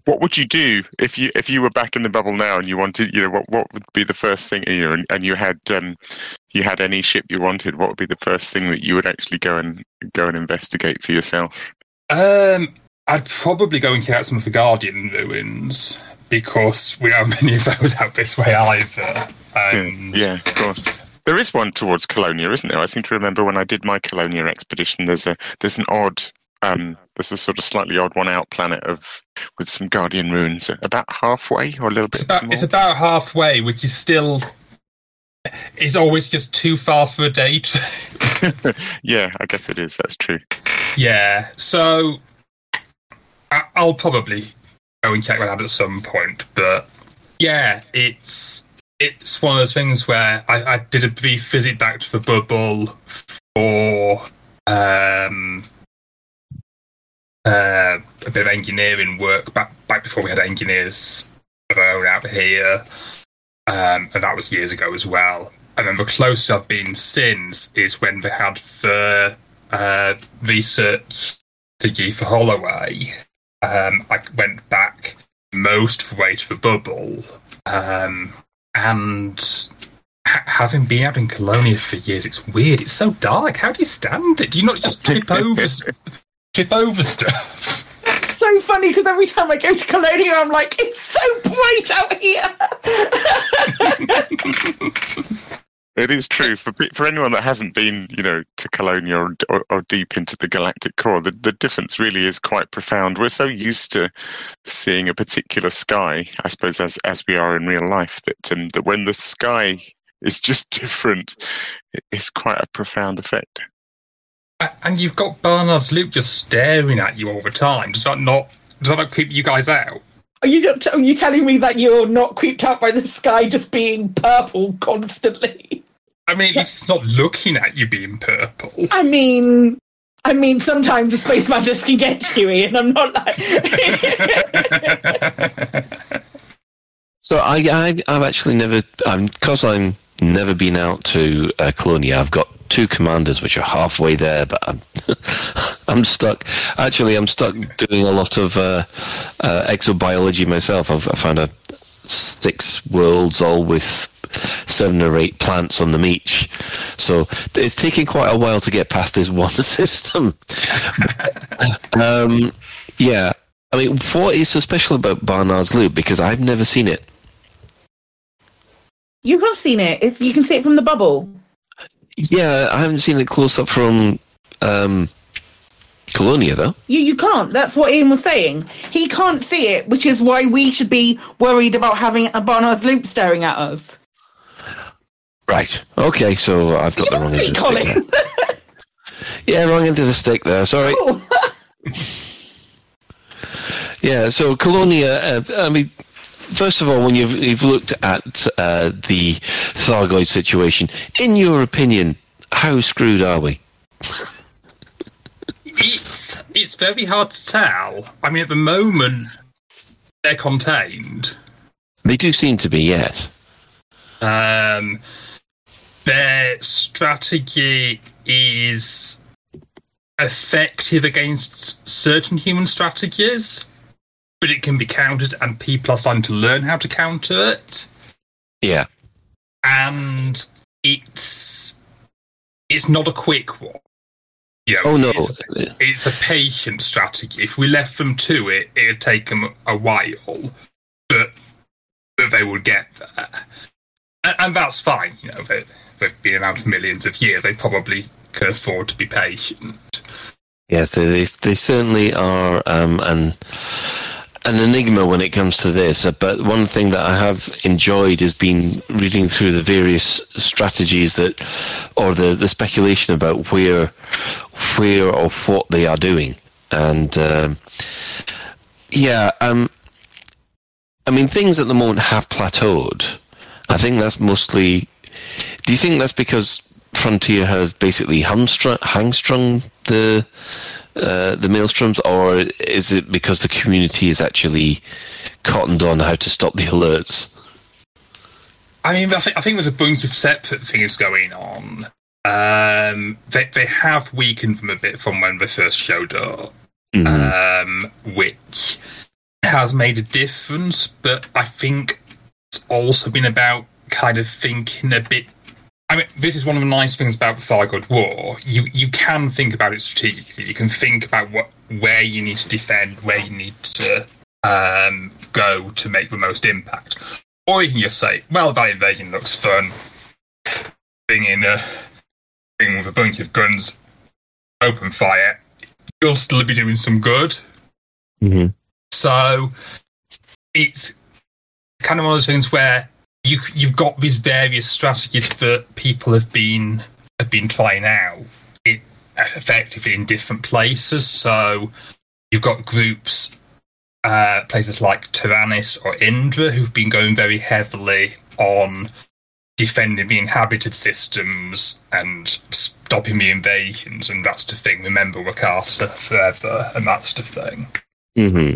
What would you do if you if you were back in the bubble now and you wanted, you know, what what would be the first thing, you know, and, and you had um, you had any ship you wanted? What would be the first thing that you would actually go and go and investigate for yourself? Um, I'd probably go and check out some of the Guardian ruins because we have many of those out this way either. Um, yeah, of course. There is one towards Colonia, isn't there? I seem to remember when I did my Colonia expedition. There's a there's an odd, um, there's a sort of slightly odd one out planet of with some Guardian ruins about halfway or a little bit. It's about, more. it's about halfway, which is still is always just too far for a date. <laughs> yeah, I guess it is. That's true. yeah, so I, I'll probably go and check that out at some point. But yeah, it's it's one of those things where I, I did a brief visit back to the bubble for um, uh, a bit of engineering work back back before we had engineers of our own out here, um, and that was years ago as well. And then the closest I've been since is when they had the uh, research strategy for Holloway. Um, I went back most of the way to the bubble, um, and ha- having been out in Colonia for years, it's weird. It's so dark. How do you stand it? Do you not just <laughs> trip over trip over stuff? It's so funny because every time I go to Colonia, I'm like, it's so bright out here. <laughs> It is true for for anyone that hasn't been, you know, to Colonia or, or, or deep into the galactic core. The, the difference really is quite profound. We're so used to seeing a particular sky, I suppose, as as we are in real life, that um, that when the sky is just <laughs> different, it's quite a profound effect. A- And you've got Barnard's Loop just staring at you all the time. Does that not does that not creep you guys out? Are you not- are you telling me that you're not creeped out by the sky just being purple constantly? I mean, it's not looking at you being purple. I mean, I mean, sometimes the space madness can get chewy, and I'm not like. <laughs> <laughs> So I, I I've actually never um, I'm because I'm never been out to uh, Colonia. I've got two commanders which are halfway there, but I'm <laughs> I'm stuck. Actually, I'm stuck doing a lot of uh, uh, exobiology myself. I've I found a six worlds all with seven or eight plants on them each. So it's taking quite a while to get past this <laughs> one system. <laughs> um, yeah. I mean, what is so special about Barnard's Loop? Because I've never seen it. You have seen it. It's you can see it from the bubble. Yeah, I haven't seen it close up from um, Colonia, though. You you can't. That's what Ian was saying. He can't see it, which is why we should be worried about having a Barnard's loop staring at us. Right. Okay, so I've got the wrong end of the stick. <laughs> Yeah, wrong end of the stick there. Sorry. <laughs> Yeah, so Colonia, uh, I mean, first of all, when you've, you've looked at uh, the Thargoid situation, in your opinion, how screwed are we? <laughs> It's it's very hard to tell. I mean, at the moment, they're contained. They do seem to be, yes. Um, their strategy is effective against certain human strategies, but it can be countered, and people are starting to learn how to counter it. Yeah. And it's it's not a quick one. You know, Oh, no. It's a, it's a patient strategy. If we left them to it, it'd take them a while, but, but they would get there. And, and that's fine. You know, they, they've been around for millions of years. They probably can afford to be patient. Yes, they, they, they certainly are um, an, an enigma when it comes to this. But one thing that I have enjoyed has been reading through the various strategies that, or the, the speculation about where, where or what they are doing. And um, yeah, um, I mean, things at the moment have plateaued. I think that's mostly. Do you think that's because Frontier have basically hamstrung, hangstrung the uh, the maelstroms, or is it because the community is actually cottoned on how to stop the alerts? I mean, I think, I think there's a bunch of separate things going on. Um, they they have weakened them a bit from when they first showed up, um, which has made a difference. But I think it's also been about kind of thinking a bit. I mean, this is one of the nice things about the Thargoid War. You you can think about it strategically. You can think about what where you need to defend, where you need to um, go to make the most impact. Or you can just say, well, that invasion looks fun. Being in a thing with a bunch of guns, open fire, you'll still be doing some good. Mm-hmm. So it's kind of one of those things where you you've got these various strategies that people have been have been trying out it, effectively in different places. So you've got groups, uh, places like Taranis or Indra, who've been going very heavily on defending the inhabited systems and stopping the invasions and that sort of thing. Remember Wakata forever and that sort of thing. Mm-hmm.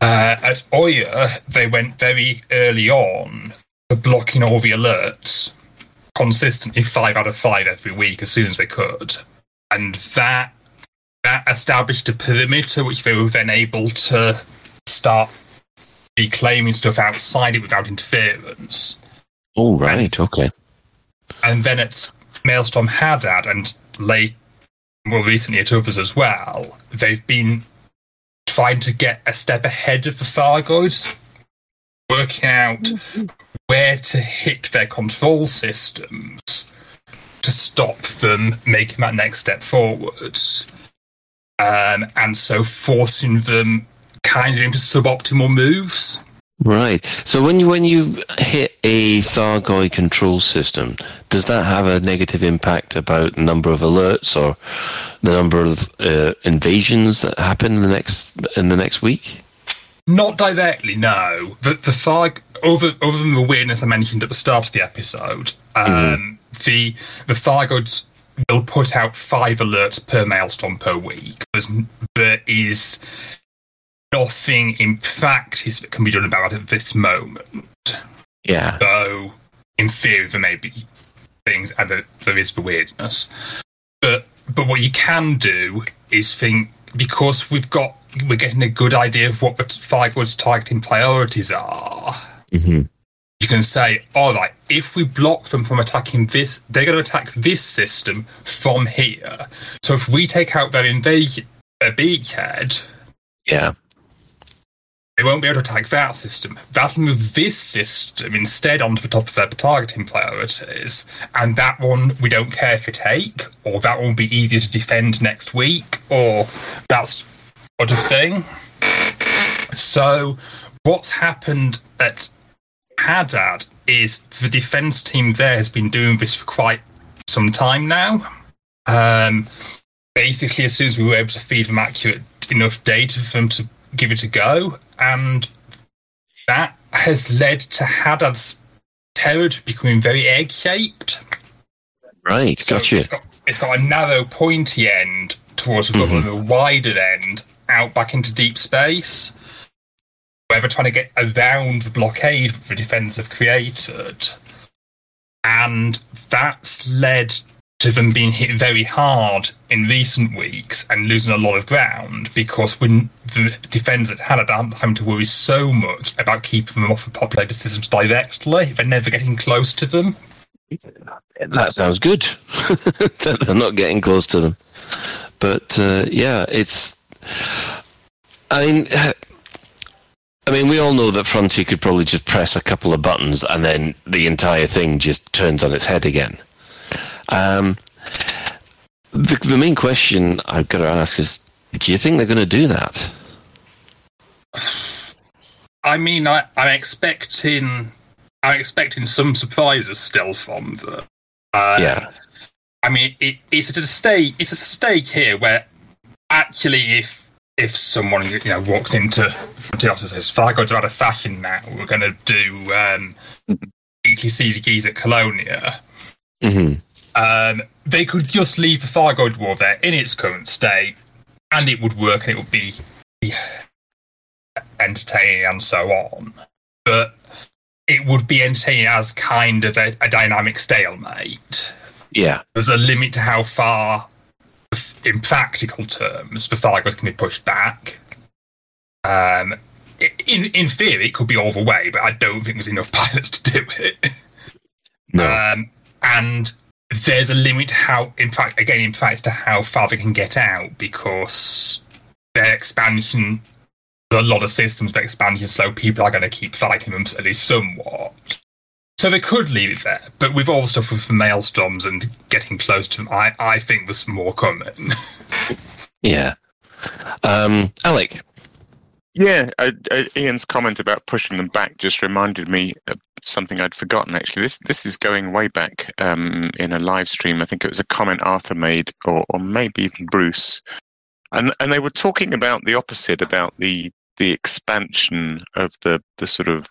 Uh, at Oya, they went very early on for blocking all the alerts consistently, five out of five every week, as soon as they could, and that that established a perimeter which they were then able to start reclaiming stuff outside it without interference. All right. Okay. And then at Maelstrom Hadad and late, more recently at others as well, they've been trying to get a step ahead of the Thargoids, working out where to hit their control systems to stop them making that next step forwards. Um, and so forcing them kind of into suboptimal moves. Right. So when you when you hit a Thargoid control system, does that have a negative impact about the number of alerts or the number of uh, invasions that happen in the next in the next week? Not directly, no. The the Tharg other other than the weirdness I mentioned at the start of the episode, um, the the Thargoids will put out five alerts per maelstrom per week. There's, there is nothing in practice that can be done about it at this moment. Yeah. So, in theory, there may be things, and there, there is the weirdness. But but what you can do is think because we've got we're getting a good idea of what the Thargoid's targeting priorities are. Mm-hmm. You can say, all right, if we block them from attacking this, they're going to attack this system from here. So if we take out their invasion, their beakhead, Yeah. they won't be able to attack that system. That'll move this system instead onto the top of their targeting priorities. And that one we don't care if we take, or that one will be easier to defend next week, or that's sort of thing. So what's happened at Hadad is the defense team there has been doing this for quite some time now. Um, basically, as soon as we were able to feed them accurate enough data for them to give it a go, and that has led to Hadad's territory becoming very egg shaped. Right. Gotcha. It's got, it's got a narrow, pointy end towards the bubble and a wider end out back into deep space. Where they're trying to get around the blockade the defenders have created. And that's led to them being hit very hard in recent weeks and losing a lot of ground because when the defenders had aren't having to worry so much about keeping them off the populated systems directly, they're never getting close to them. That sounds good. <laughs> They're not getting close to them, but uh, yeah, it's. I mean, I mean, we all know that Frontier could probably just press a couple of buttons and then the entire thing just turns on its head again. Um, the, the main question I've got to ask is: Do you think they're going to do that? I mean, I, I'm expecting, I'm expecting some surprises still from them. Uh, Yeah. I mean, it, it's at a stake. It's a stake here where actually, if if someone you know walks into Frontier and says, "Fargo's out of fashion now. We're going to do um, weekly CDGs at Colonia," Mm-hmm. um, they could just leave the Thargoid War there in its current state, and it would work, and it would be, be entertaining and so on. But it would be entertaining as kind of a, a dynamic stalemate. Yeah. There's a limit to how far, in practical terms, the Thargoids can be pushed back. Um, in in theory, it could be all the way, but I don't think there's enough <laughs> pilots to do it. Um, and there's a limit to how, in fact, again, in practice, to how far they can get out because their expansion. There's a lot of systems for expansion, so people are going to keep fighting them at least somewhat. So they could leave it there, but with all the stuff with the maelstorms and getting close to them, I, I think there's more coming. <laughs> Yeah. Um, Alec. Yeah, uh, uh, Ian's comment about pushing them back just reminded me of something I'd forgotten. Actually, this this is going way back um, in a live stream. I think it was a comment Arthur made, or, or maybe even Bruce, and and they were talking about the opposite about the the expansion of the the sort of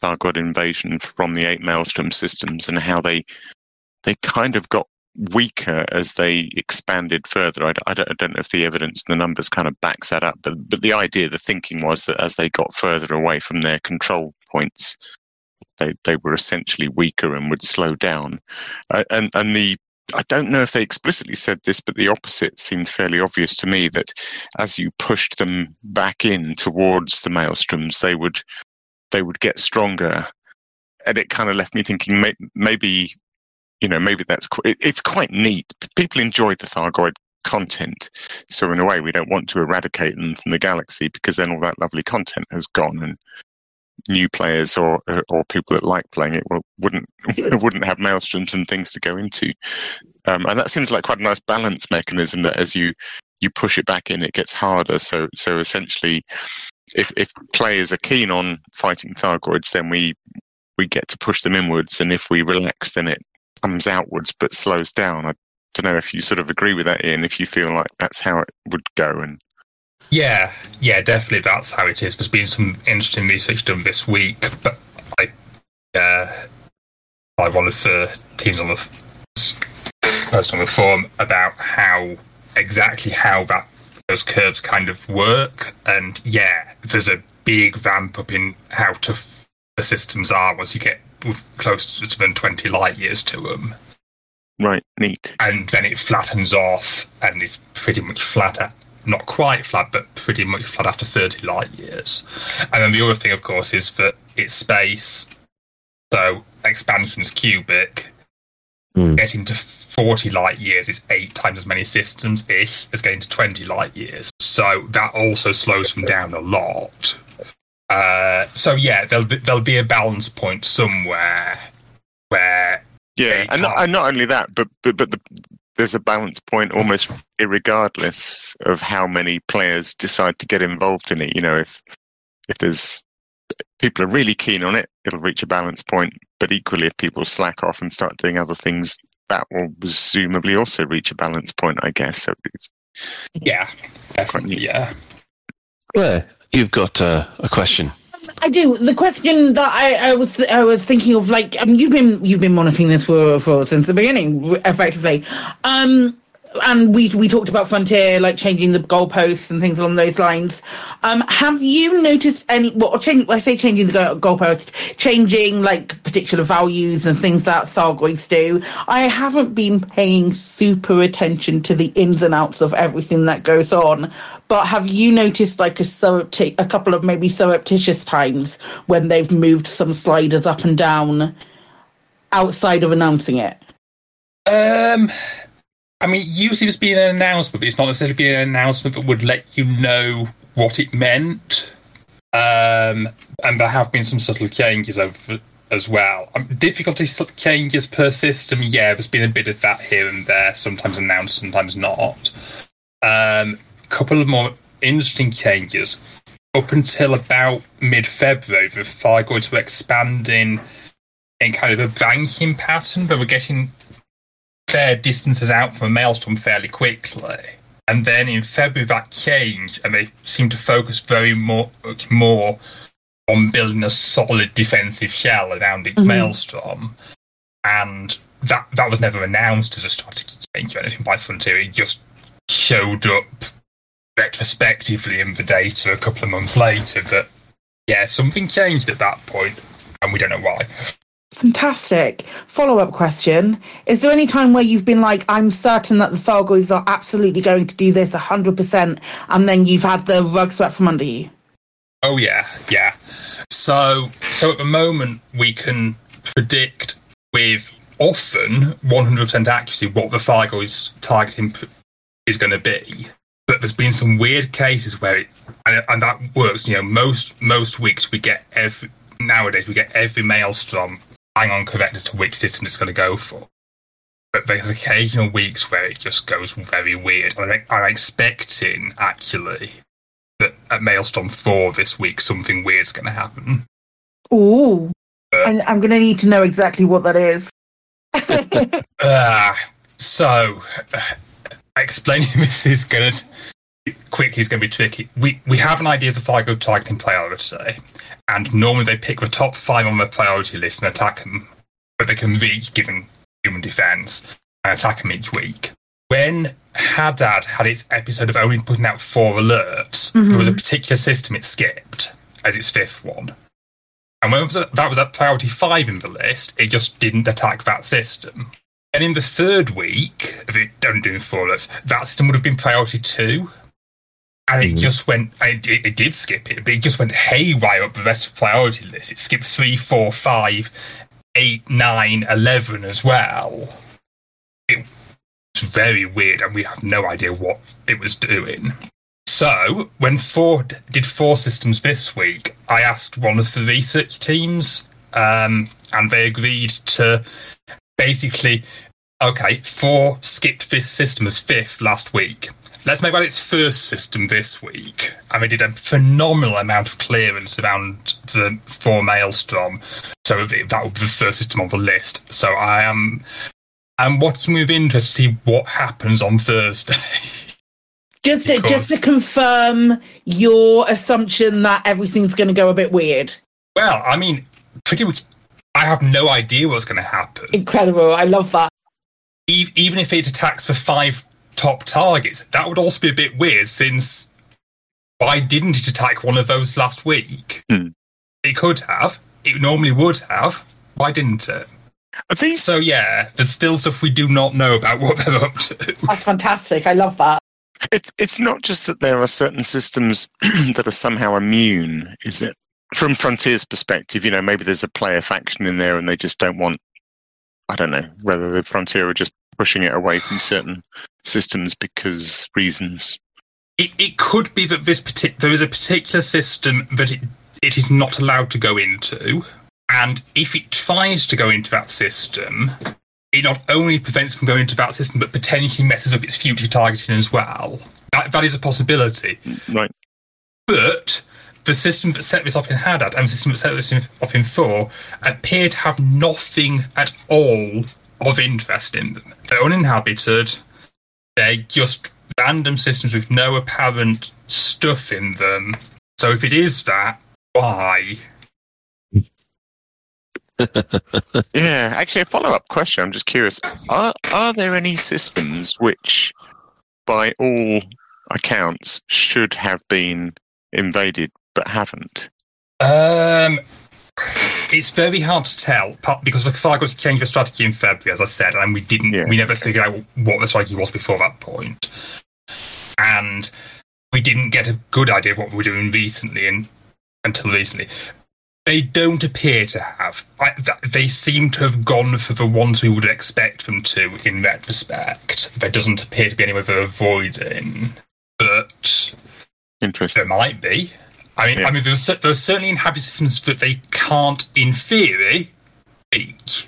Thargoid invasion from the eight Maelstrom systems and how they they kind of got weaker as they expanded further. I, I don't, I don't know if the evidence and the numbers kind of backs that up, but but the idea, the thinking was that as they got further away from their control points, they they were essentially weaker and would slow down. Uh, and and the I don't know if they explicitly said this, but the opposite seemed fairly obvious to me that as you pushed them back in towards the maelstroms, they would they would get stronger. And it kind of left me thinking may, maybe, you know, maybe that's qu- it, it's quite neat. People enjoy the Thargoid content, so in a way, we don't want to eradicate them from the galaxy because then all that lovely content has gone, and new players or or people that like playing it will, wouldn't <laughs> wouldn't have maelstroms and things to go into. Um, and that seems like quite a nice balance mechanism that as you you push it back in, it gets harder. So so essentially, if if players are keen on fighting Thargoids, then we we get to push them inwards, and if we relax, then it comes outwards but slows down. I don't know if you sort of agree with that, Ian. If you feel like that's how it would go, and Yeah, yeah, definitely that's how it is. There's been some interesting research done this week, but I, uh, by one of the teams on the f- post on the forum about how exactly how that those curves kind of work, and yeah, there's a big ramp up in how tough the systems are once you get close to than 20 light years to them right, neat. and then it flattens off and is pretty much flat at not quite flat but pretty much flat after 30 light years. And then the other thing of course is that it's space. So expansion's cubic. Hmm. Getting to 40 light years is eight times as many systems ish as getting to 20 light years so that also slows them down a lot uh, so yeah there'll be, there'll be a balance point somewhere where Yeah, and not, and not only that, but but but the, there's a balance point almost irregardless of how many players decide to get involved in it. You know, if if there's people are really keen on it, it'll reach a balance point. But equally, if people slack off and start doing other things, that will presumably also reach a balance point. I guess. So it's yeah, definitely, yeah. Claire, you've got uh, a question. I do. The question that I, I was I was thinking of, like, um, you've been you've been monitoring this for for since the beginning, effectively. Um, and we we talked about Frontier, like changing the goalposts and things along those lines. Um, have you noticed any? Well, change, I say changing the goal, goalpost, changing like particular values and things that Thargoids do. I haven't been paying super attention to the ins and outs of everything that goes on, but have you noticed like a surrepti- a couple of maybe surreptitious times when they've moved some sliders up and down outside of announcing it? Um, I mean, usually there's been an announcement, but it's not necessarily been an announcement that would let you know what it meant. Um, and there have been some subtle changes over as well. Um, difficulty changes per system, yeah, there's been a bit of that here and there, sometimes announced, sometimes not. Um, couple of more interesting changes. Up until about mid February, the Thargoids were expanding in kind of a banking pattern, but we're getting fair distances out from a maelstrom fairly quickly. And then in February that changed, and they seemed to focus very more, much more on building a solid defensive shell around each Mhm. maelstrom. And that that was never announced as a strategy change or anything by Frontier. It just showed up retrospectively in the data a couple of months later that yeah, something changed at that point, and we don't know why. Fantastic. Follow up question. Is there any time where you've been like, I'm certain that the Thargoids are absolutely going to do this 100%, and then you've had the rug swept from under you? Oh yeah, yeah. So so at the moment we can predict with often 100% accuracy what the Thargoids targeting is going to be. But there's been some weird cases where it and, and that works. You know, most most weeks we get every nowadays we get every maelstrom bang on correct as to which system it's going to go for. But there's occasional weeks where it just goes very weird. I'm expecting actually that at Maelstrom 4 this week something weird's going to happen. Ooh. I'm, I'm going to need to know exactly what that is. Uh, <laughs> so, uh, explaining <laughs> this is going to quickly is going to be tricky. We we have an idea of the Thargo targeting priority, and normally they pick the top five on the priority list and attack them, but they can reach given human defense and attack them each week. When Hadad had its episode of only putting out four alerts, there was a Mhm. particular system it skipped as its fifth one. And when was at- that was at priority five in the list, it just didn't attack that system. And in the third week of it only doing four alerts, that system would have been priority two. And it just went, it, it did skip it, but it just went haywire up the rest of the priority list. It skipped three, four, five, eight, nine, eleven as well. It was very weird, and we have no idea what it was doing. So, when Thor did Thor systems this week, I asked one of the research teams, um, and they agreed to basically, okay, four skipped this system as fifth last week. Let's make about its first system this week. And they did a phenomenal amount of clearance around the Thor Maelstrom. So that would be the first system on the list. So I am I'm watching with interest to see what happens on Thursday. <laughs> Just to, Because- just to confirm your assumption that everything's going to go a bit weird. Well, I mean, pretty much, I have no idea what's going to happen. Incredible. I love that. Even if it attacks the five top targets, that would also be a bit weird since why didn't it attack one of those last week? Hmm. It could have. It normally would have. Why didn't it? So, yeah, there's still stuff we do not know about what they're up to. That's fantastic. I love that. It's it's not just that there are certain systems <clears throat> that are somehow immune, is it? From Frontier's perspective, you know, maybe there's a player faction in there and they just don't want I don't know, whether the Frontier are just pushing it away from certain systems because reasons. It, it could be that this partic- there is a particular system that it, it is not allowed to go into, and if it tries to go into that system, it not only prevents it from going into that system, but potentially messes up its future targeting as well. That, that is a possibility. Mm, right. But the system that set this off in Hadad and the system that set this off in Thor appear to have nothing at all of interest in them. They're uninhabited. They're just random systems with no apparent stuff in them. So if it is that, why? <laughs> Yeah, actually, a follow up question. I'm just curious: are are there any systems which, by all accounts, should have been invaded but haven't? Um, it's very hard to tell because the Fargos changed the strategy in February, as I said, and we didn't. We never figured out what the strategy was before that point. and we didn't get a good idea of what we were doing recently and until recently. They don't appear to have. I, th- they seem to have gone for the ones we would expect them to in retrospect. There doesn't appear to be any way they're avoiding, but interesting. There might be. I mean, Yeah. I mean, there are, there are certainly inhabited systems that they can't, in theory, beat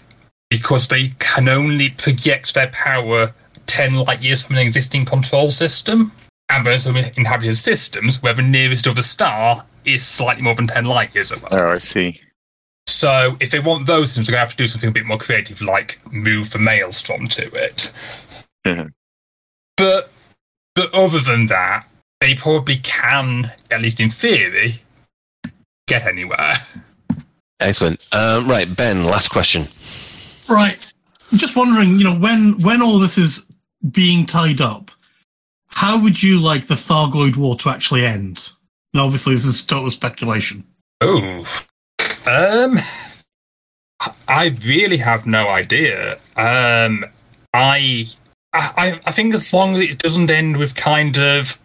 because they can only project their power ten light years from an existing control system. And there's some inhabited systems where the nearest other star is slightly more than ten light years away. Oh, I see. So if they want those systems, they're going to have to do something a bit more creative, like move the maelstrom to it. Mm-hmm. But but other than that, they probably can, at least in theory, get anywhere. Excellent. Um, right, Ben, last question. Right. I'm just wondering, you know, when when all this is being tied up, how would you like the Thargoid War to actually end? Now, obviously, this is total speculation. Oh, um, I really have no idea. Um, I, I, I think as long as it doesn't end with kind of,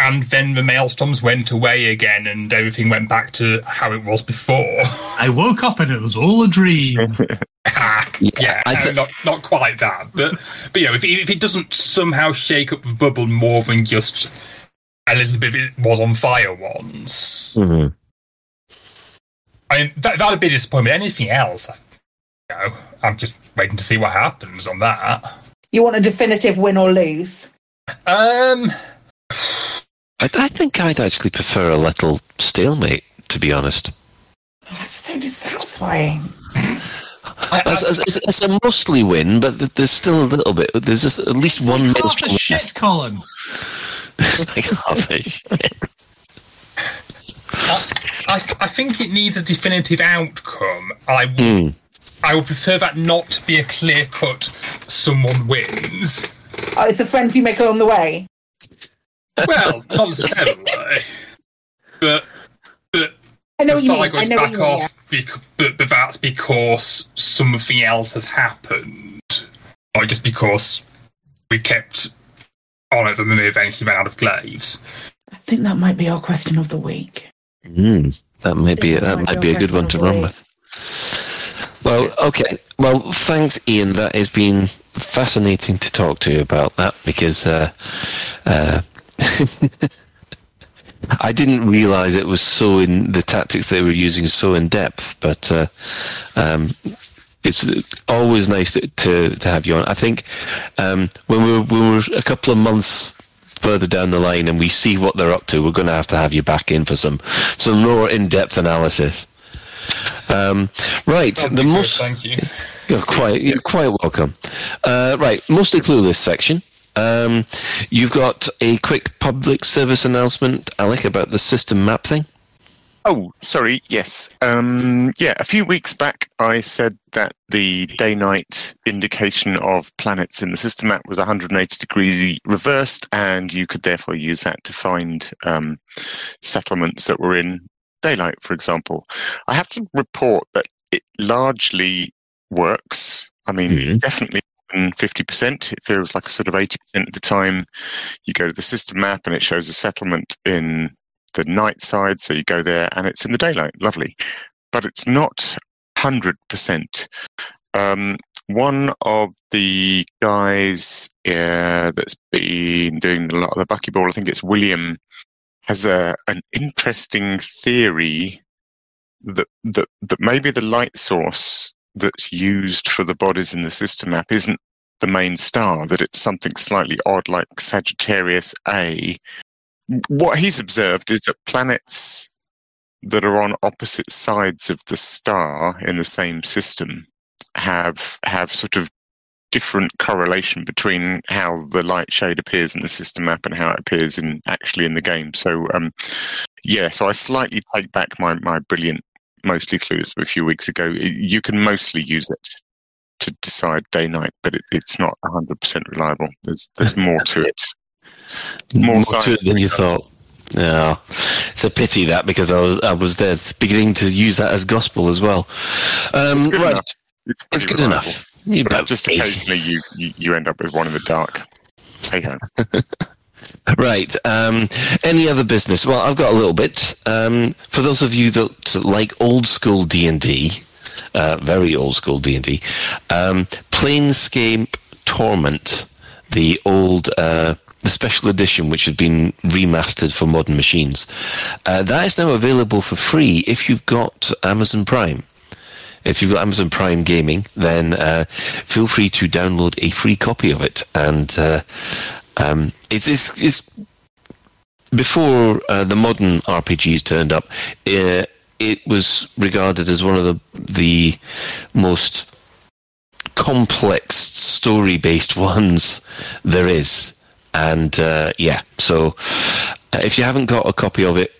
and then the maelstorms went away again, and everything went back to how it was before. I woke up and it was all a dream. <laughs> yeah, uh, not not quite that, but but you know, if it, if it doesn't somehow shake up the bubble more than just a little bit, it was on fire once. Mhm. I mean, that that'd be a disappointment. Anything else, you know, I'm just waiting to see what happens on that. You want a definitive win or lose? Um, I, I think I'd actually prefer a little stalemate, to be honest. That's so dissatisfying. It's, it's, it's a mostly win, but there's still a little bit. There's just at least one Half maelstrom a shit, Colin. <laughs> It's like half a shit. I, I think it needs a definitive outcome. I would, Hmm. I would prefer that not to be a clear cut. Someone wins. Oh, it's a friends you make along the way. Well, not necessarily, but but I know what you the mean. fire I goes know what back you mean. off, bec- but, but that's because something else has happened, not just because we kept on at them and they eventually ran out of glaives. I think that might be our question of the week. Mm, that might be that might be a good one to run with. Well, okay. Well, thanks, Ian. That has been fascinating to talk to you about that because uh, uh, <laughs> I didn't realise it was so in the tactics they were using so in depth, but uh, um, it's always nice to, to to have you on. I think um, when we were, we were a couple of months further down the line and we see what they're up to, we're going to have to have you back in for some some more in depth analysis. Um, right, That'd the be good, most. Thank you. <laughs> You're quite, you're quite welcome. Uh, right, mostly clueless section. Um, you've got a quick public service announcement, Alec, about the system map thing. Oh, sorry. Yes. Um, yeah, a few weeks back, I said that the day night indication of planets in the system map was 180 degrees reversed, and you could therefore use that to find um, settlements that were in daylight, for example. I have to report that it largely works. I mean, definitely more than 50%. It feels like a sort of 80% of the time you go to the system map and it shows a settlement in the night side. So you go there and it's in the daylight. Lovely. But it's not 100%. Um, one of the guys that's been doing a lot of the buckyball, I think it's William, has a an interesting theory that that that maybe the light source that's used for the bodies in the system map isn't the main star, that it's something slightly odd like Sagittarius A. What he's observed is that planets that are on opposite sides of the star in the same system have have sort of different correlation between how the light shade appears in the system map and how it appears in actually in the game. So um, yeah, so I slightly take back my my brilliant mostly clues a few weeks ago. You can mostly use it to decide day night, but it, it's not hundred percent reliable. There's there's <laughs> more to it. More, More to it than you thought. Yeah, it's a pity that because I was I was there beginning to use that as gospel as well. Um, It's good right, enough. It's, it's good reliable. enough. You But just <laughs> occasionally you, you you end up with one in the dark. Hey ho. <laughs> Right. Um, any other business? Well, I've got a little bit. Um, for those of you that like old school D and D, uh, very old school D and D, um, Planescape Torment, the old. Uh, the special edition, which has been remastered for modern machines, uh, that is now available for free if you've got Amazon Prime. If you've got Amazon Prime Gaming, then uh, feel free to download a free copy of it. And uh, um, it's, it's, it's before uh, the modern RPGs turned up. Uh, it was regarded as one of the the most complex story-based <laughs> ones there is. And uh, yeah, so uh, if you haven't got a copy of it,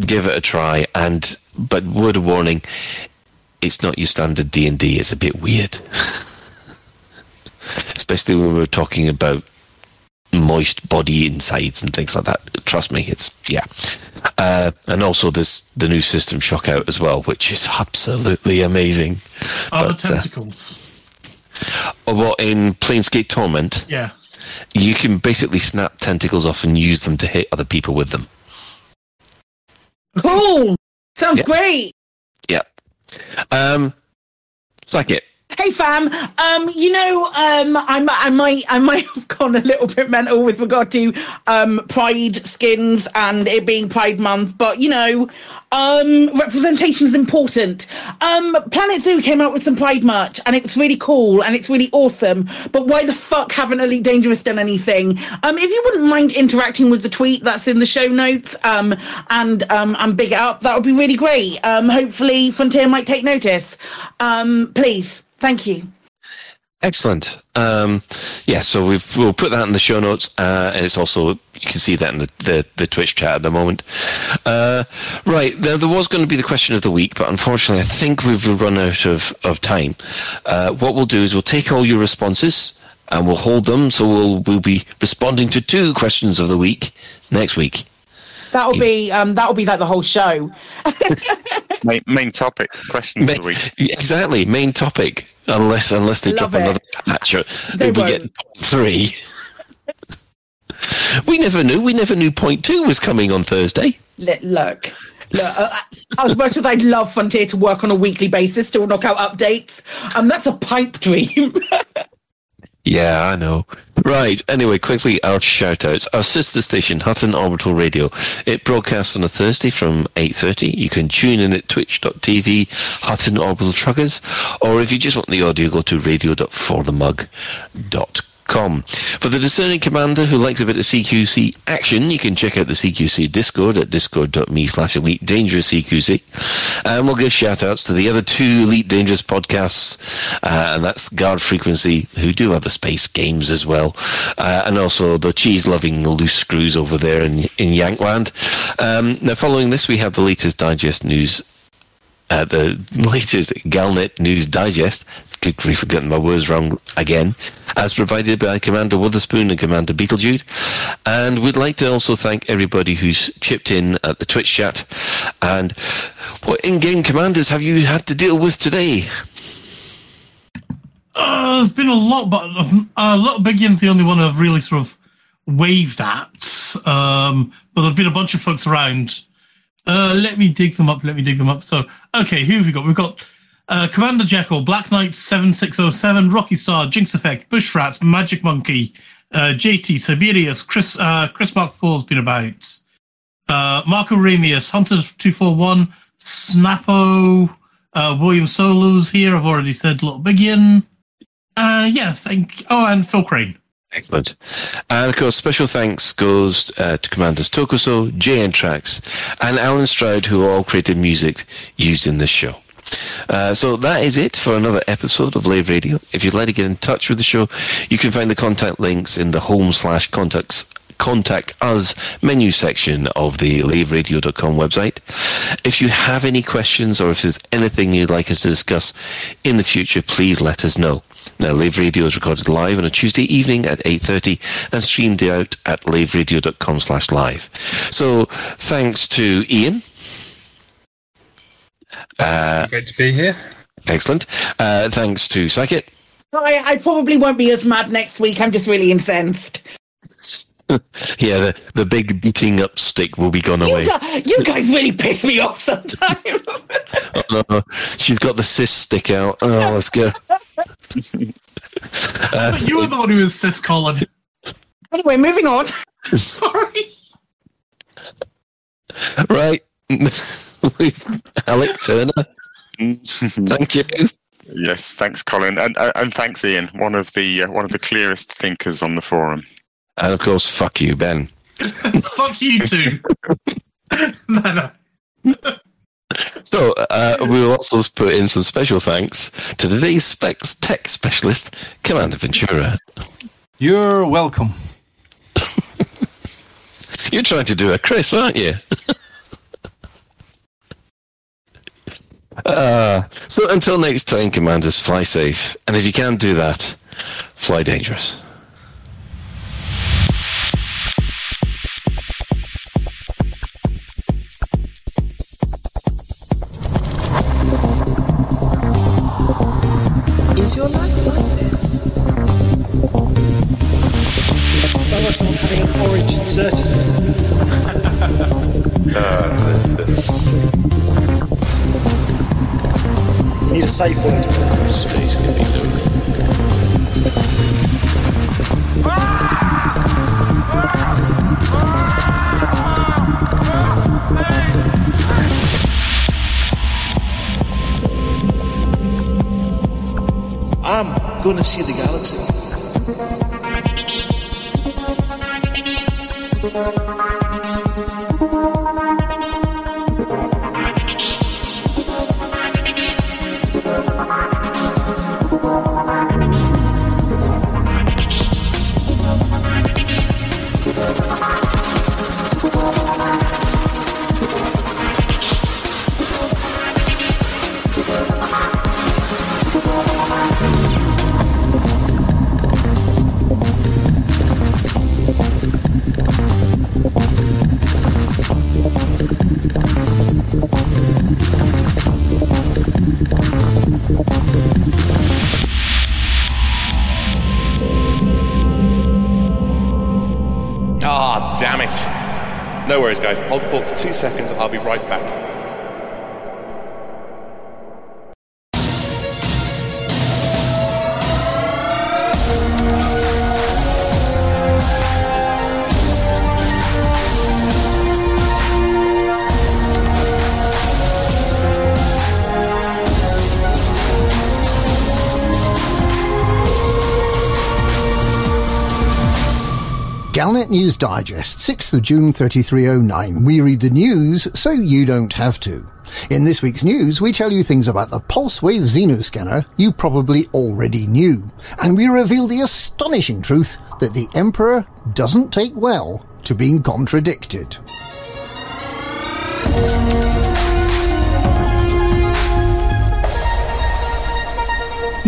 give it a try. And but word of warning, it's not your standard D and D. It's a bit weird, <laughs> especially when we're talking about moist body insides and things like that. Trust me, it's yeah. Uh, and also there's the new System Shock out as well, which is absolutely amazing. Are But, the uh, tentacles? Oh, what in Planescape Torment? yeah. You can basically snap tentacles off and use them to hit other people with them. Cool. Sounds Yeah. great. Yep. Um, it's like it. Hey fam, um, you know, um, I, I might, I might have gone a little bit mental with regard to um, Pride skins and it being Pride Month, but you know, um, representation is important. Um, Planet Zoo came out with some Pride merch, and it's really cool and it's really awesome. But why the fuck haven't Elite Dangerous done anything? Um, if you wouldn't mind interacting with the tweet that's in the show notes, um, and um, and big it up, that would be really great. Um, hopefully, Frontier might take notice. Um, please. Thank you. Excellent. Um, yeah, so we've, we'll put that in the show notes. Uh, and it's also, you can see that in the, the, the Twitch chat at the moment. Uh, right, there, there was going to be the question of the week, but unfortunately, I think we've run out of, of time. Uh, what we'll do is we'll take all your responses and we'll hold them. So we'll, we'll be responding to two questions of the week next week. That'll be um, that'll be like the whole show. <laughs> main, main topic questions of the week. Exactly, main topic. Unless unless they Love drop it. another patch, They we won't. get point three. <laughs> we never knew. We never knew point two was coming on Thursday. Look, look. Look, uh, as much as I'd love Frontier to work on a weekly basis, still knock out updates, um, that's a pipe dream. <laughs> Yeah, I know. Right. Anyway, quickly, our shout outs. Our sister station, Hutton Orbital Radio. It broadcasts on a Thursday from 8.30. You can tune in at twitch.tv, Hutton Orbital Truckers. Or if you just want the audio, go to radio.forthemug.com. For the discerning commander who likes a bit of CQC action, you can check out the CQC Discord at discord.me slash elite dangerous CQC. And we'll give shout outs to the other two Elite Dangerous podcasts, uh, and that's Guard Frequency, who do other space games as well, uh, and also the cheese loving loose screws over there in, in Yankland. Um, now, following this, we have the latest digest news uh, the latest Galnet News Digest. Good grief, I've my words wrong again. As provided by Commander Witherspoon and Commander Beetlejude. And we'd like to also thank everybody who's chipped in at the Twitch chat. And what in-game commanders have you had to deal with today? Uh, there's been a lot, but a lot. Big Yin's the only one I've really sort of waved at. Um, but there've been a bunch of folks around. Uh, let me dig them up. Let me dig them up. So, okay, who have we got? We've got uh, Commander Jekyll, Black Knight seven six zero seven, Rocky Star, Jinx Effect, Bushrat, Magic Monkey, uh, JT, Siberius, Chris uh, Chris Mark Four's been about. Uh, Marco Ramius, Hunter two four one, Snappo, William Solo's here. I've already said Little Bigian. Uh, yeah, thank. Oh, and Phil Crane. Excellent. And of course, special thanks goes uh, to Commanders Tokuso, JN Tracks, and Alan Stroud, who all created music used in this show. Uh, so that is it for another episode of Lave Radio. If you'd like to get in touch with the show, you can find the contact links in the home slash contacts contact us menu section of the laveradio.com website. If you have any questions or if there's anything you'd like us to discuss in the future, please let us know. Now, Lave Radio is recorded live on a Tuesday evening at 8.30 and streamed out at laveradio.com slash live. So, thanks to Ian. Uh, Great to be here. excellent. Uh, thanks to Psyche. I, I probably won't be as mad next week. I'm just really incensed. <laughs> Yeah, the, the big beating up stick will be gone away. You, gu- you guys really piss me off sometimes. <laughs> Oh, no. She's got the cis stick out. Oh, let's go. <laughs> Uh, you were the one who insists, Colin. anyway, moving on. Sorry. right. <laughs> Alec Turner. Thank you. Yes, thanks, Colin, and uh, and thanks, Ian, one of the uh, one of the clearest thinkers on the forum. And of course, fuck you, Ben. <laughs> Fuck you too. <laughs> no, no. So uh, we will also put in some special thanks to today's specs tech specialist, Commander Ventura. You're welcome. <laughs> You're trying to do a Chris, aren't you? <laughs> uh, so until next time, Commanders, fly safe. And if you can't do that, fly dangerous. Safe word. Space can be lonely. I'm gonna see the galaxy. Two seconds. Digest, 6th of June 3309. We read the news so you don't have to. In this week's news, we tell you things about the Pulse Wave Xenoscanner you probably already knew. And we reveal the astonishing truth that the Emperor doesn't take well to being contradicted.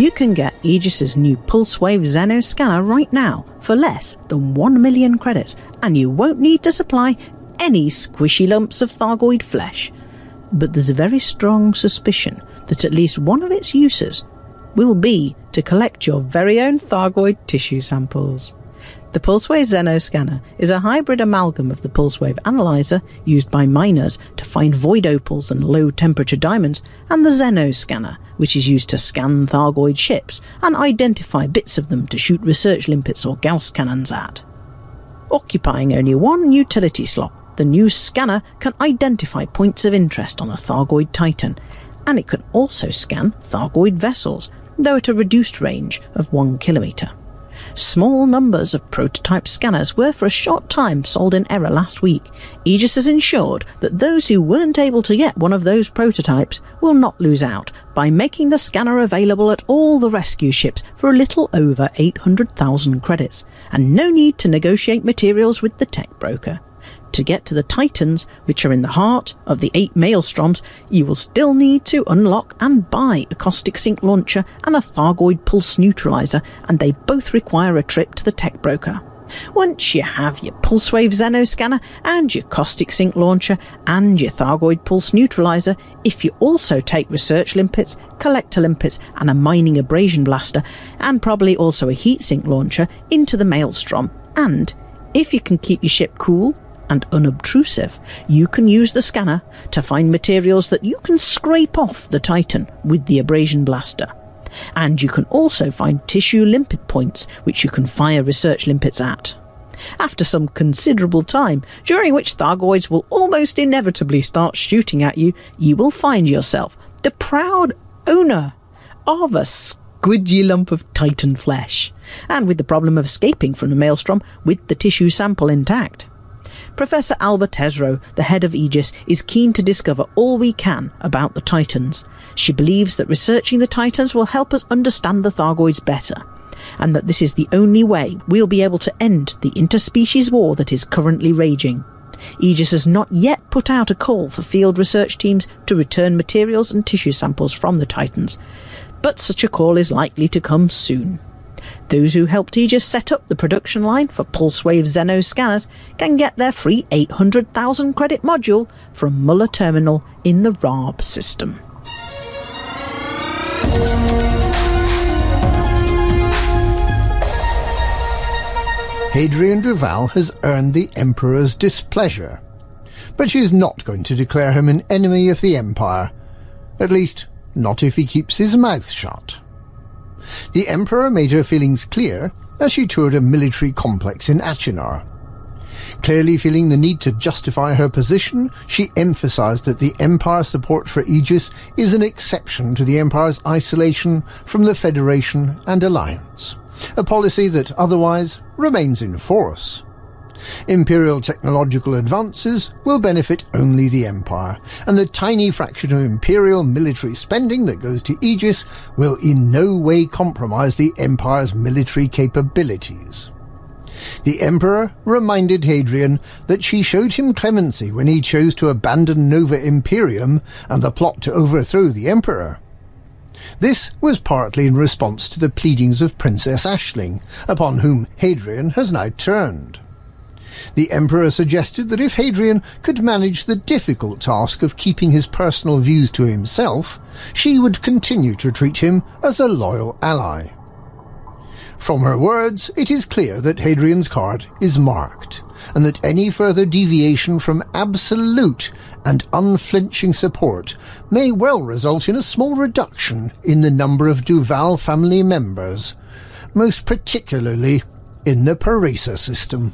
You can get Aegis's new Pulsewave Xeno scanner right now for less than 1 million credits, and you won't need to supply any squishy lumps of Thargoid flesh. But there's a very strong suspicion that at least one of its uses will be to collect your very own Thargoid tissue samples. The Pulsewave Xeno scanner is a hybrid amalgam of the Pulsewave analyzer used by miners to find void opals and low temperature diamonds, and the Xeno scanner, which is used to scan Thargoid ships and identify bits of them to shoot research limpets or Gauss cannons at. Occupying only one utility slot, the new scanner can identify points of interest on a Thargoid Titan, and it can also scan Thargoid vessels, though at a reduced range of one kilometre. Small numbers of prototype scanners were for a short time sold in error last week. Aegis has ensured that those who weren't able to get one of those prototypes will not lose out by making the scanner available at all the rescue ships for a little over 800,000 credits, and no need to negotiate materials with the tech broker. To get to the Titans, which are in the heart of the eight maelstroms, you will still need to unlock and buy a caustic sink launcher and a Thargoid pulse neutralizer, and they both require a trip to the tech broker. Once you have your Pulsewave Xeno scanner and your caustic sink launcher and your Thargoid pulse neutralizer, if you also take research limpets, collector limpets, and a mining abrasion blaster, and probably also a heatsink launcher into the maelstrom, and if you can keep your ship cool and unobtrusive, you can use the scanner to find materials that you can scrape off the Titan with the abrasion blaster. And you can also find tissue limpet points which you can fire research limpets at. After some considerable time, during which Thargoids will almost inevitably start shooting at you, you will find yourself the proud owner of a squidgy lump of Titan flesh, and with the problem of escaping from the maelstrom with the tissue sample intact. Professor Alba Tesreau, the head of Aegis, is keen to discover all we can about the Titans. She believes that researching the Titans will help us understand the Thargoids better, and that this is the only way we'll be able to end the interspecies war that is currently raging. Aegis has not yet put out a call for field research teams to return materials and tissue samples from the Titans, but such a call is likely to come soon. Those who helped Aegis set up the production line for Pulsewave Xeno scanners can get their free 800,000 credit module from Muller Terminal in the RARB system. Hadrian Duval has earned the Emperor's displeasure. But she is not going to declare him an enemy of the Empire. At least, not if he keeps his mouth shut. The Emperor made her feelings clear as she toured a military complex in Achenar. Clearly feeling the need to justify her position, she emphasized that the Empire's support for Aegis is an exception to the Empire's isolation from the Federation and Alliance, a policy that otherwise remains in force. Imperial technological advances will benefit only the Empire, and the tiny fraction of Imperial military spending that goes to Aegis will in no way compromise the Empire's military capabilities. The Emperor reminded Hadrian that she showed him clemency when he chose to abandon Nova Imperium and the plot to overthrow the Emperor. This was partly in response to the pleadings of Princess Aisling, upon whom Hadrian has now turned. The Emperor suggested that if Hadrian could manage the difficult task of keeping his personal views to himself, she would continue to treat him as a loyal ally. From her words, it is clear that Hadrian's card is marked, and that any further deviation from absolute and unflinching support may well result in a small reduction in the number of Duval family members, most particularly in the Parisa system.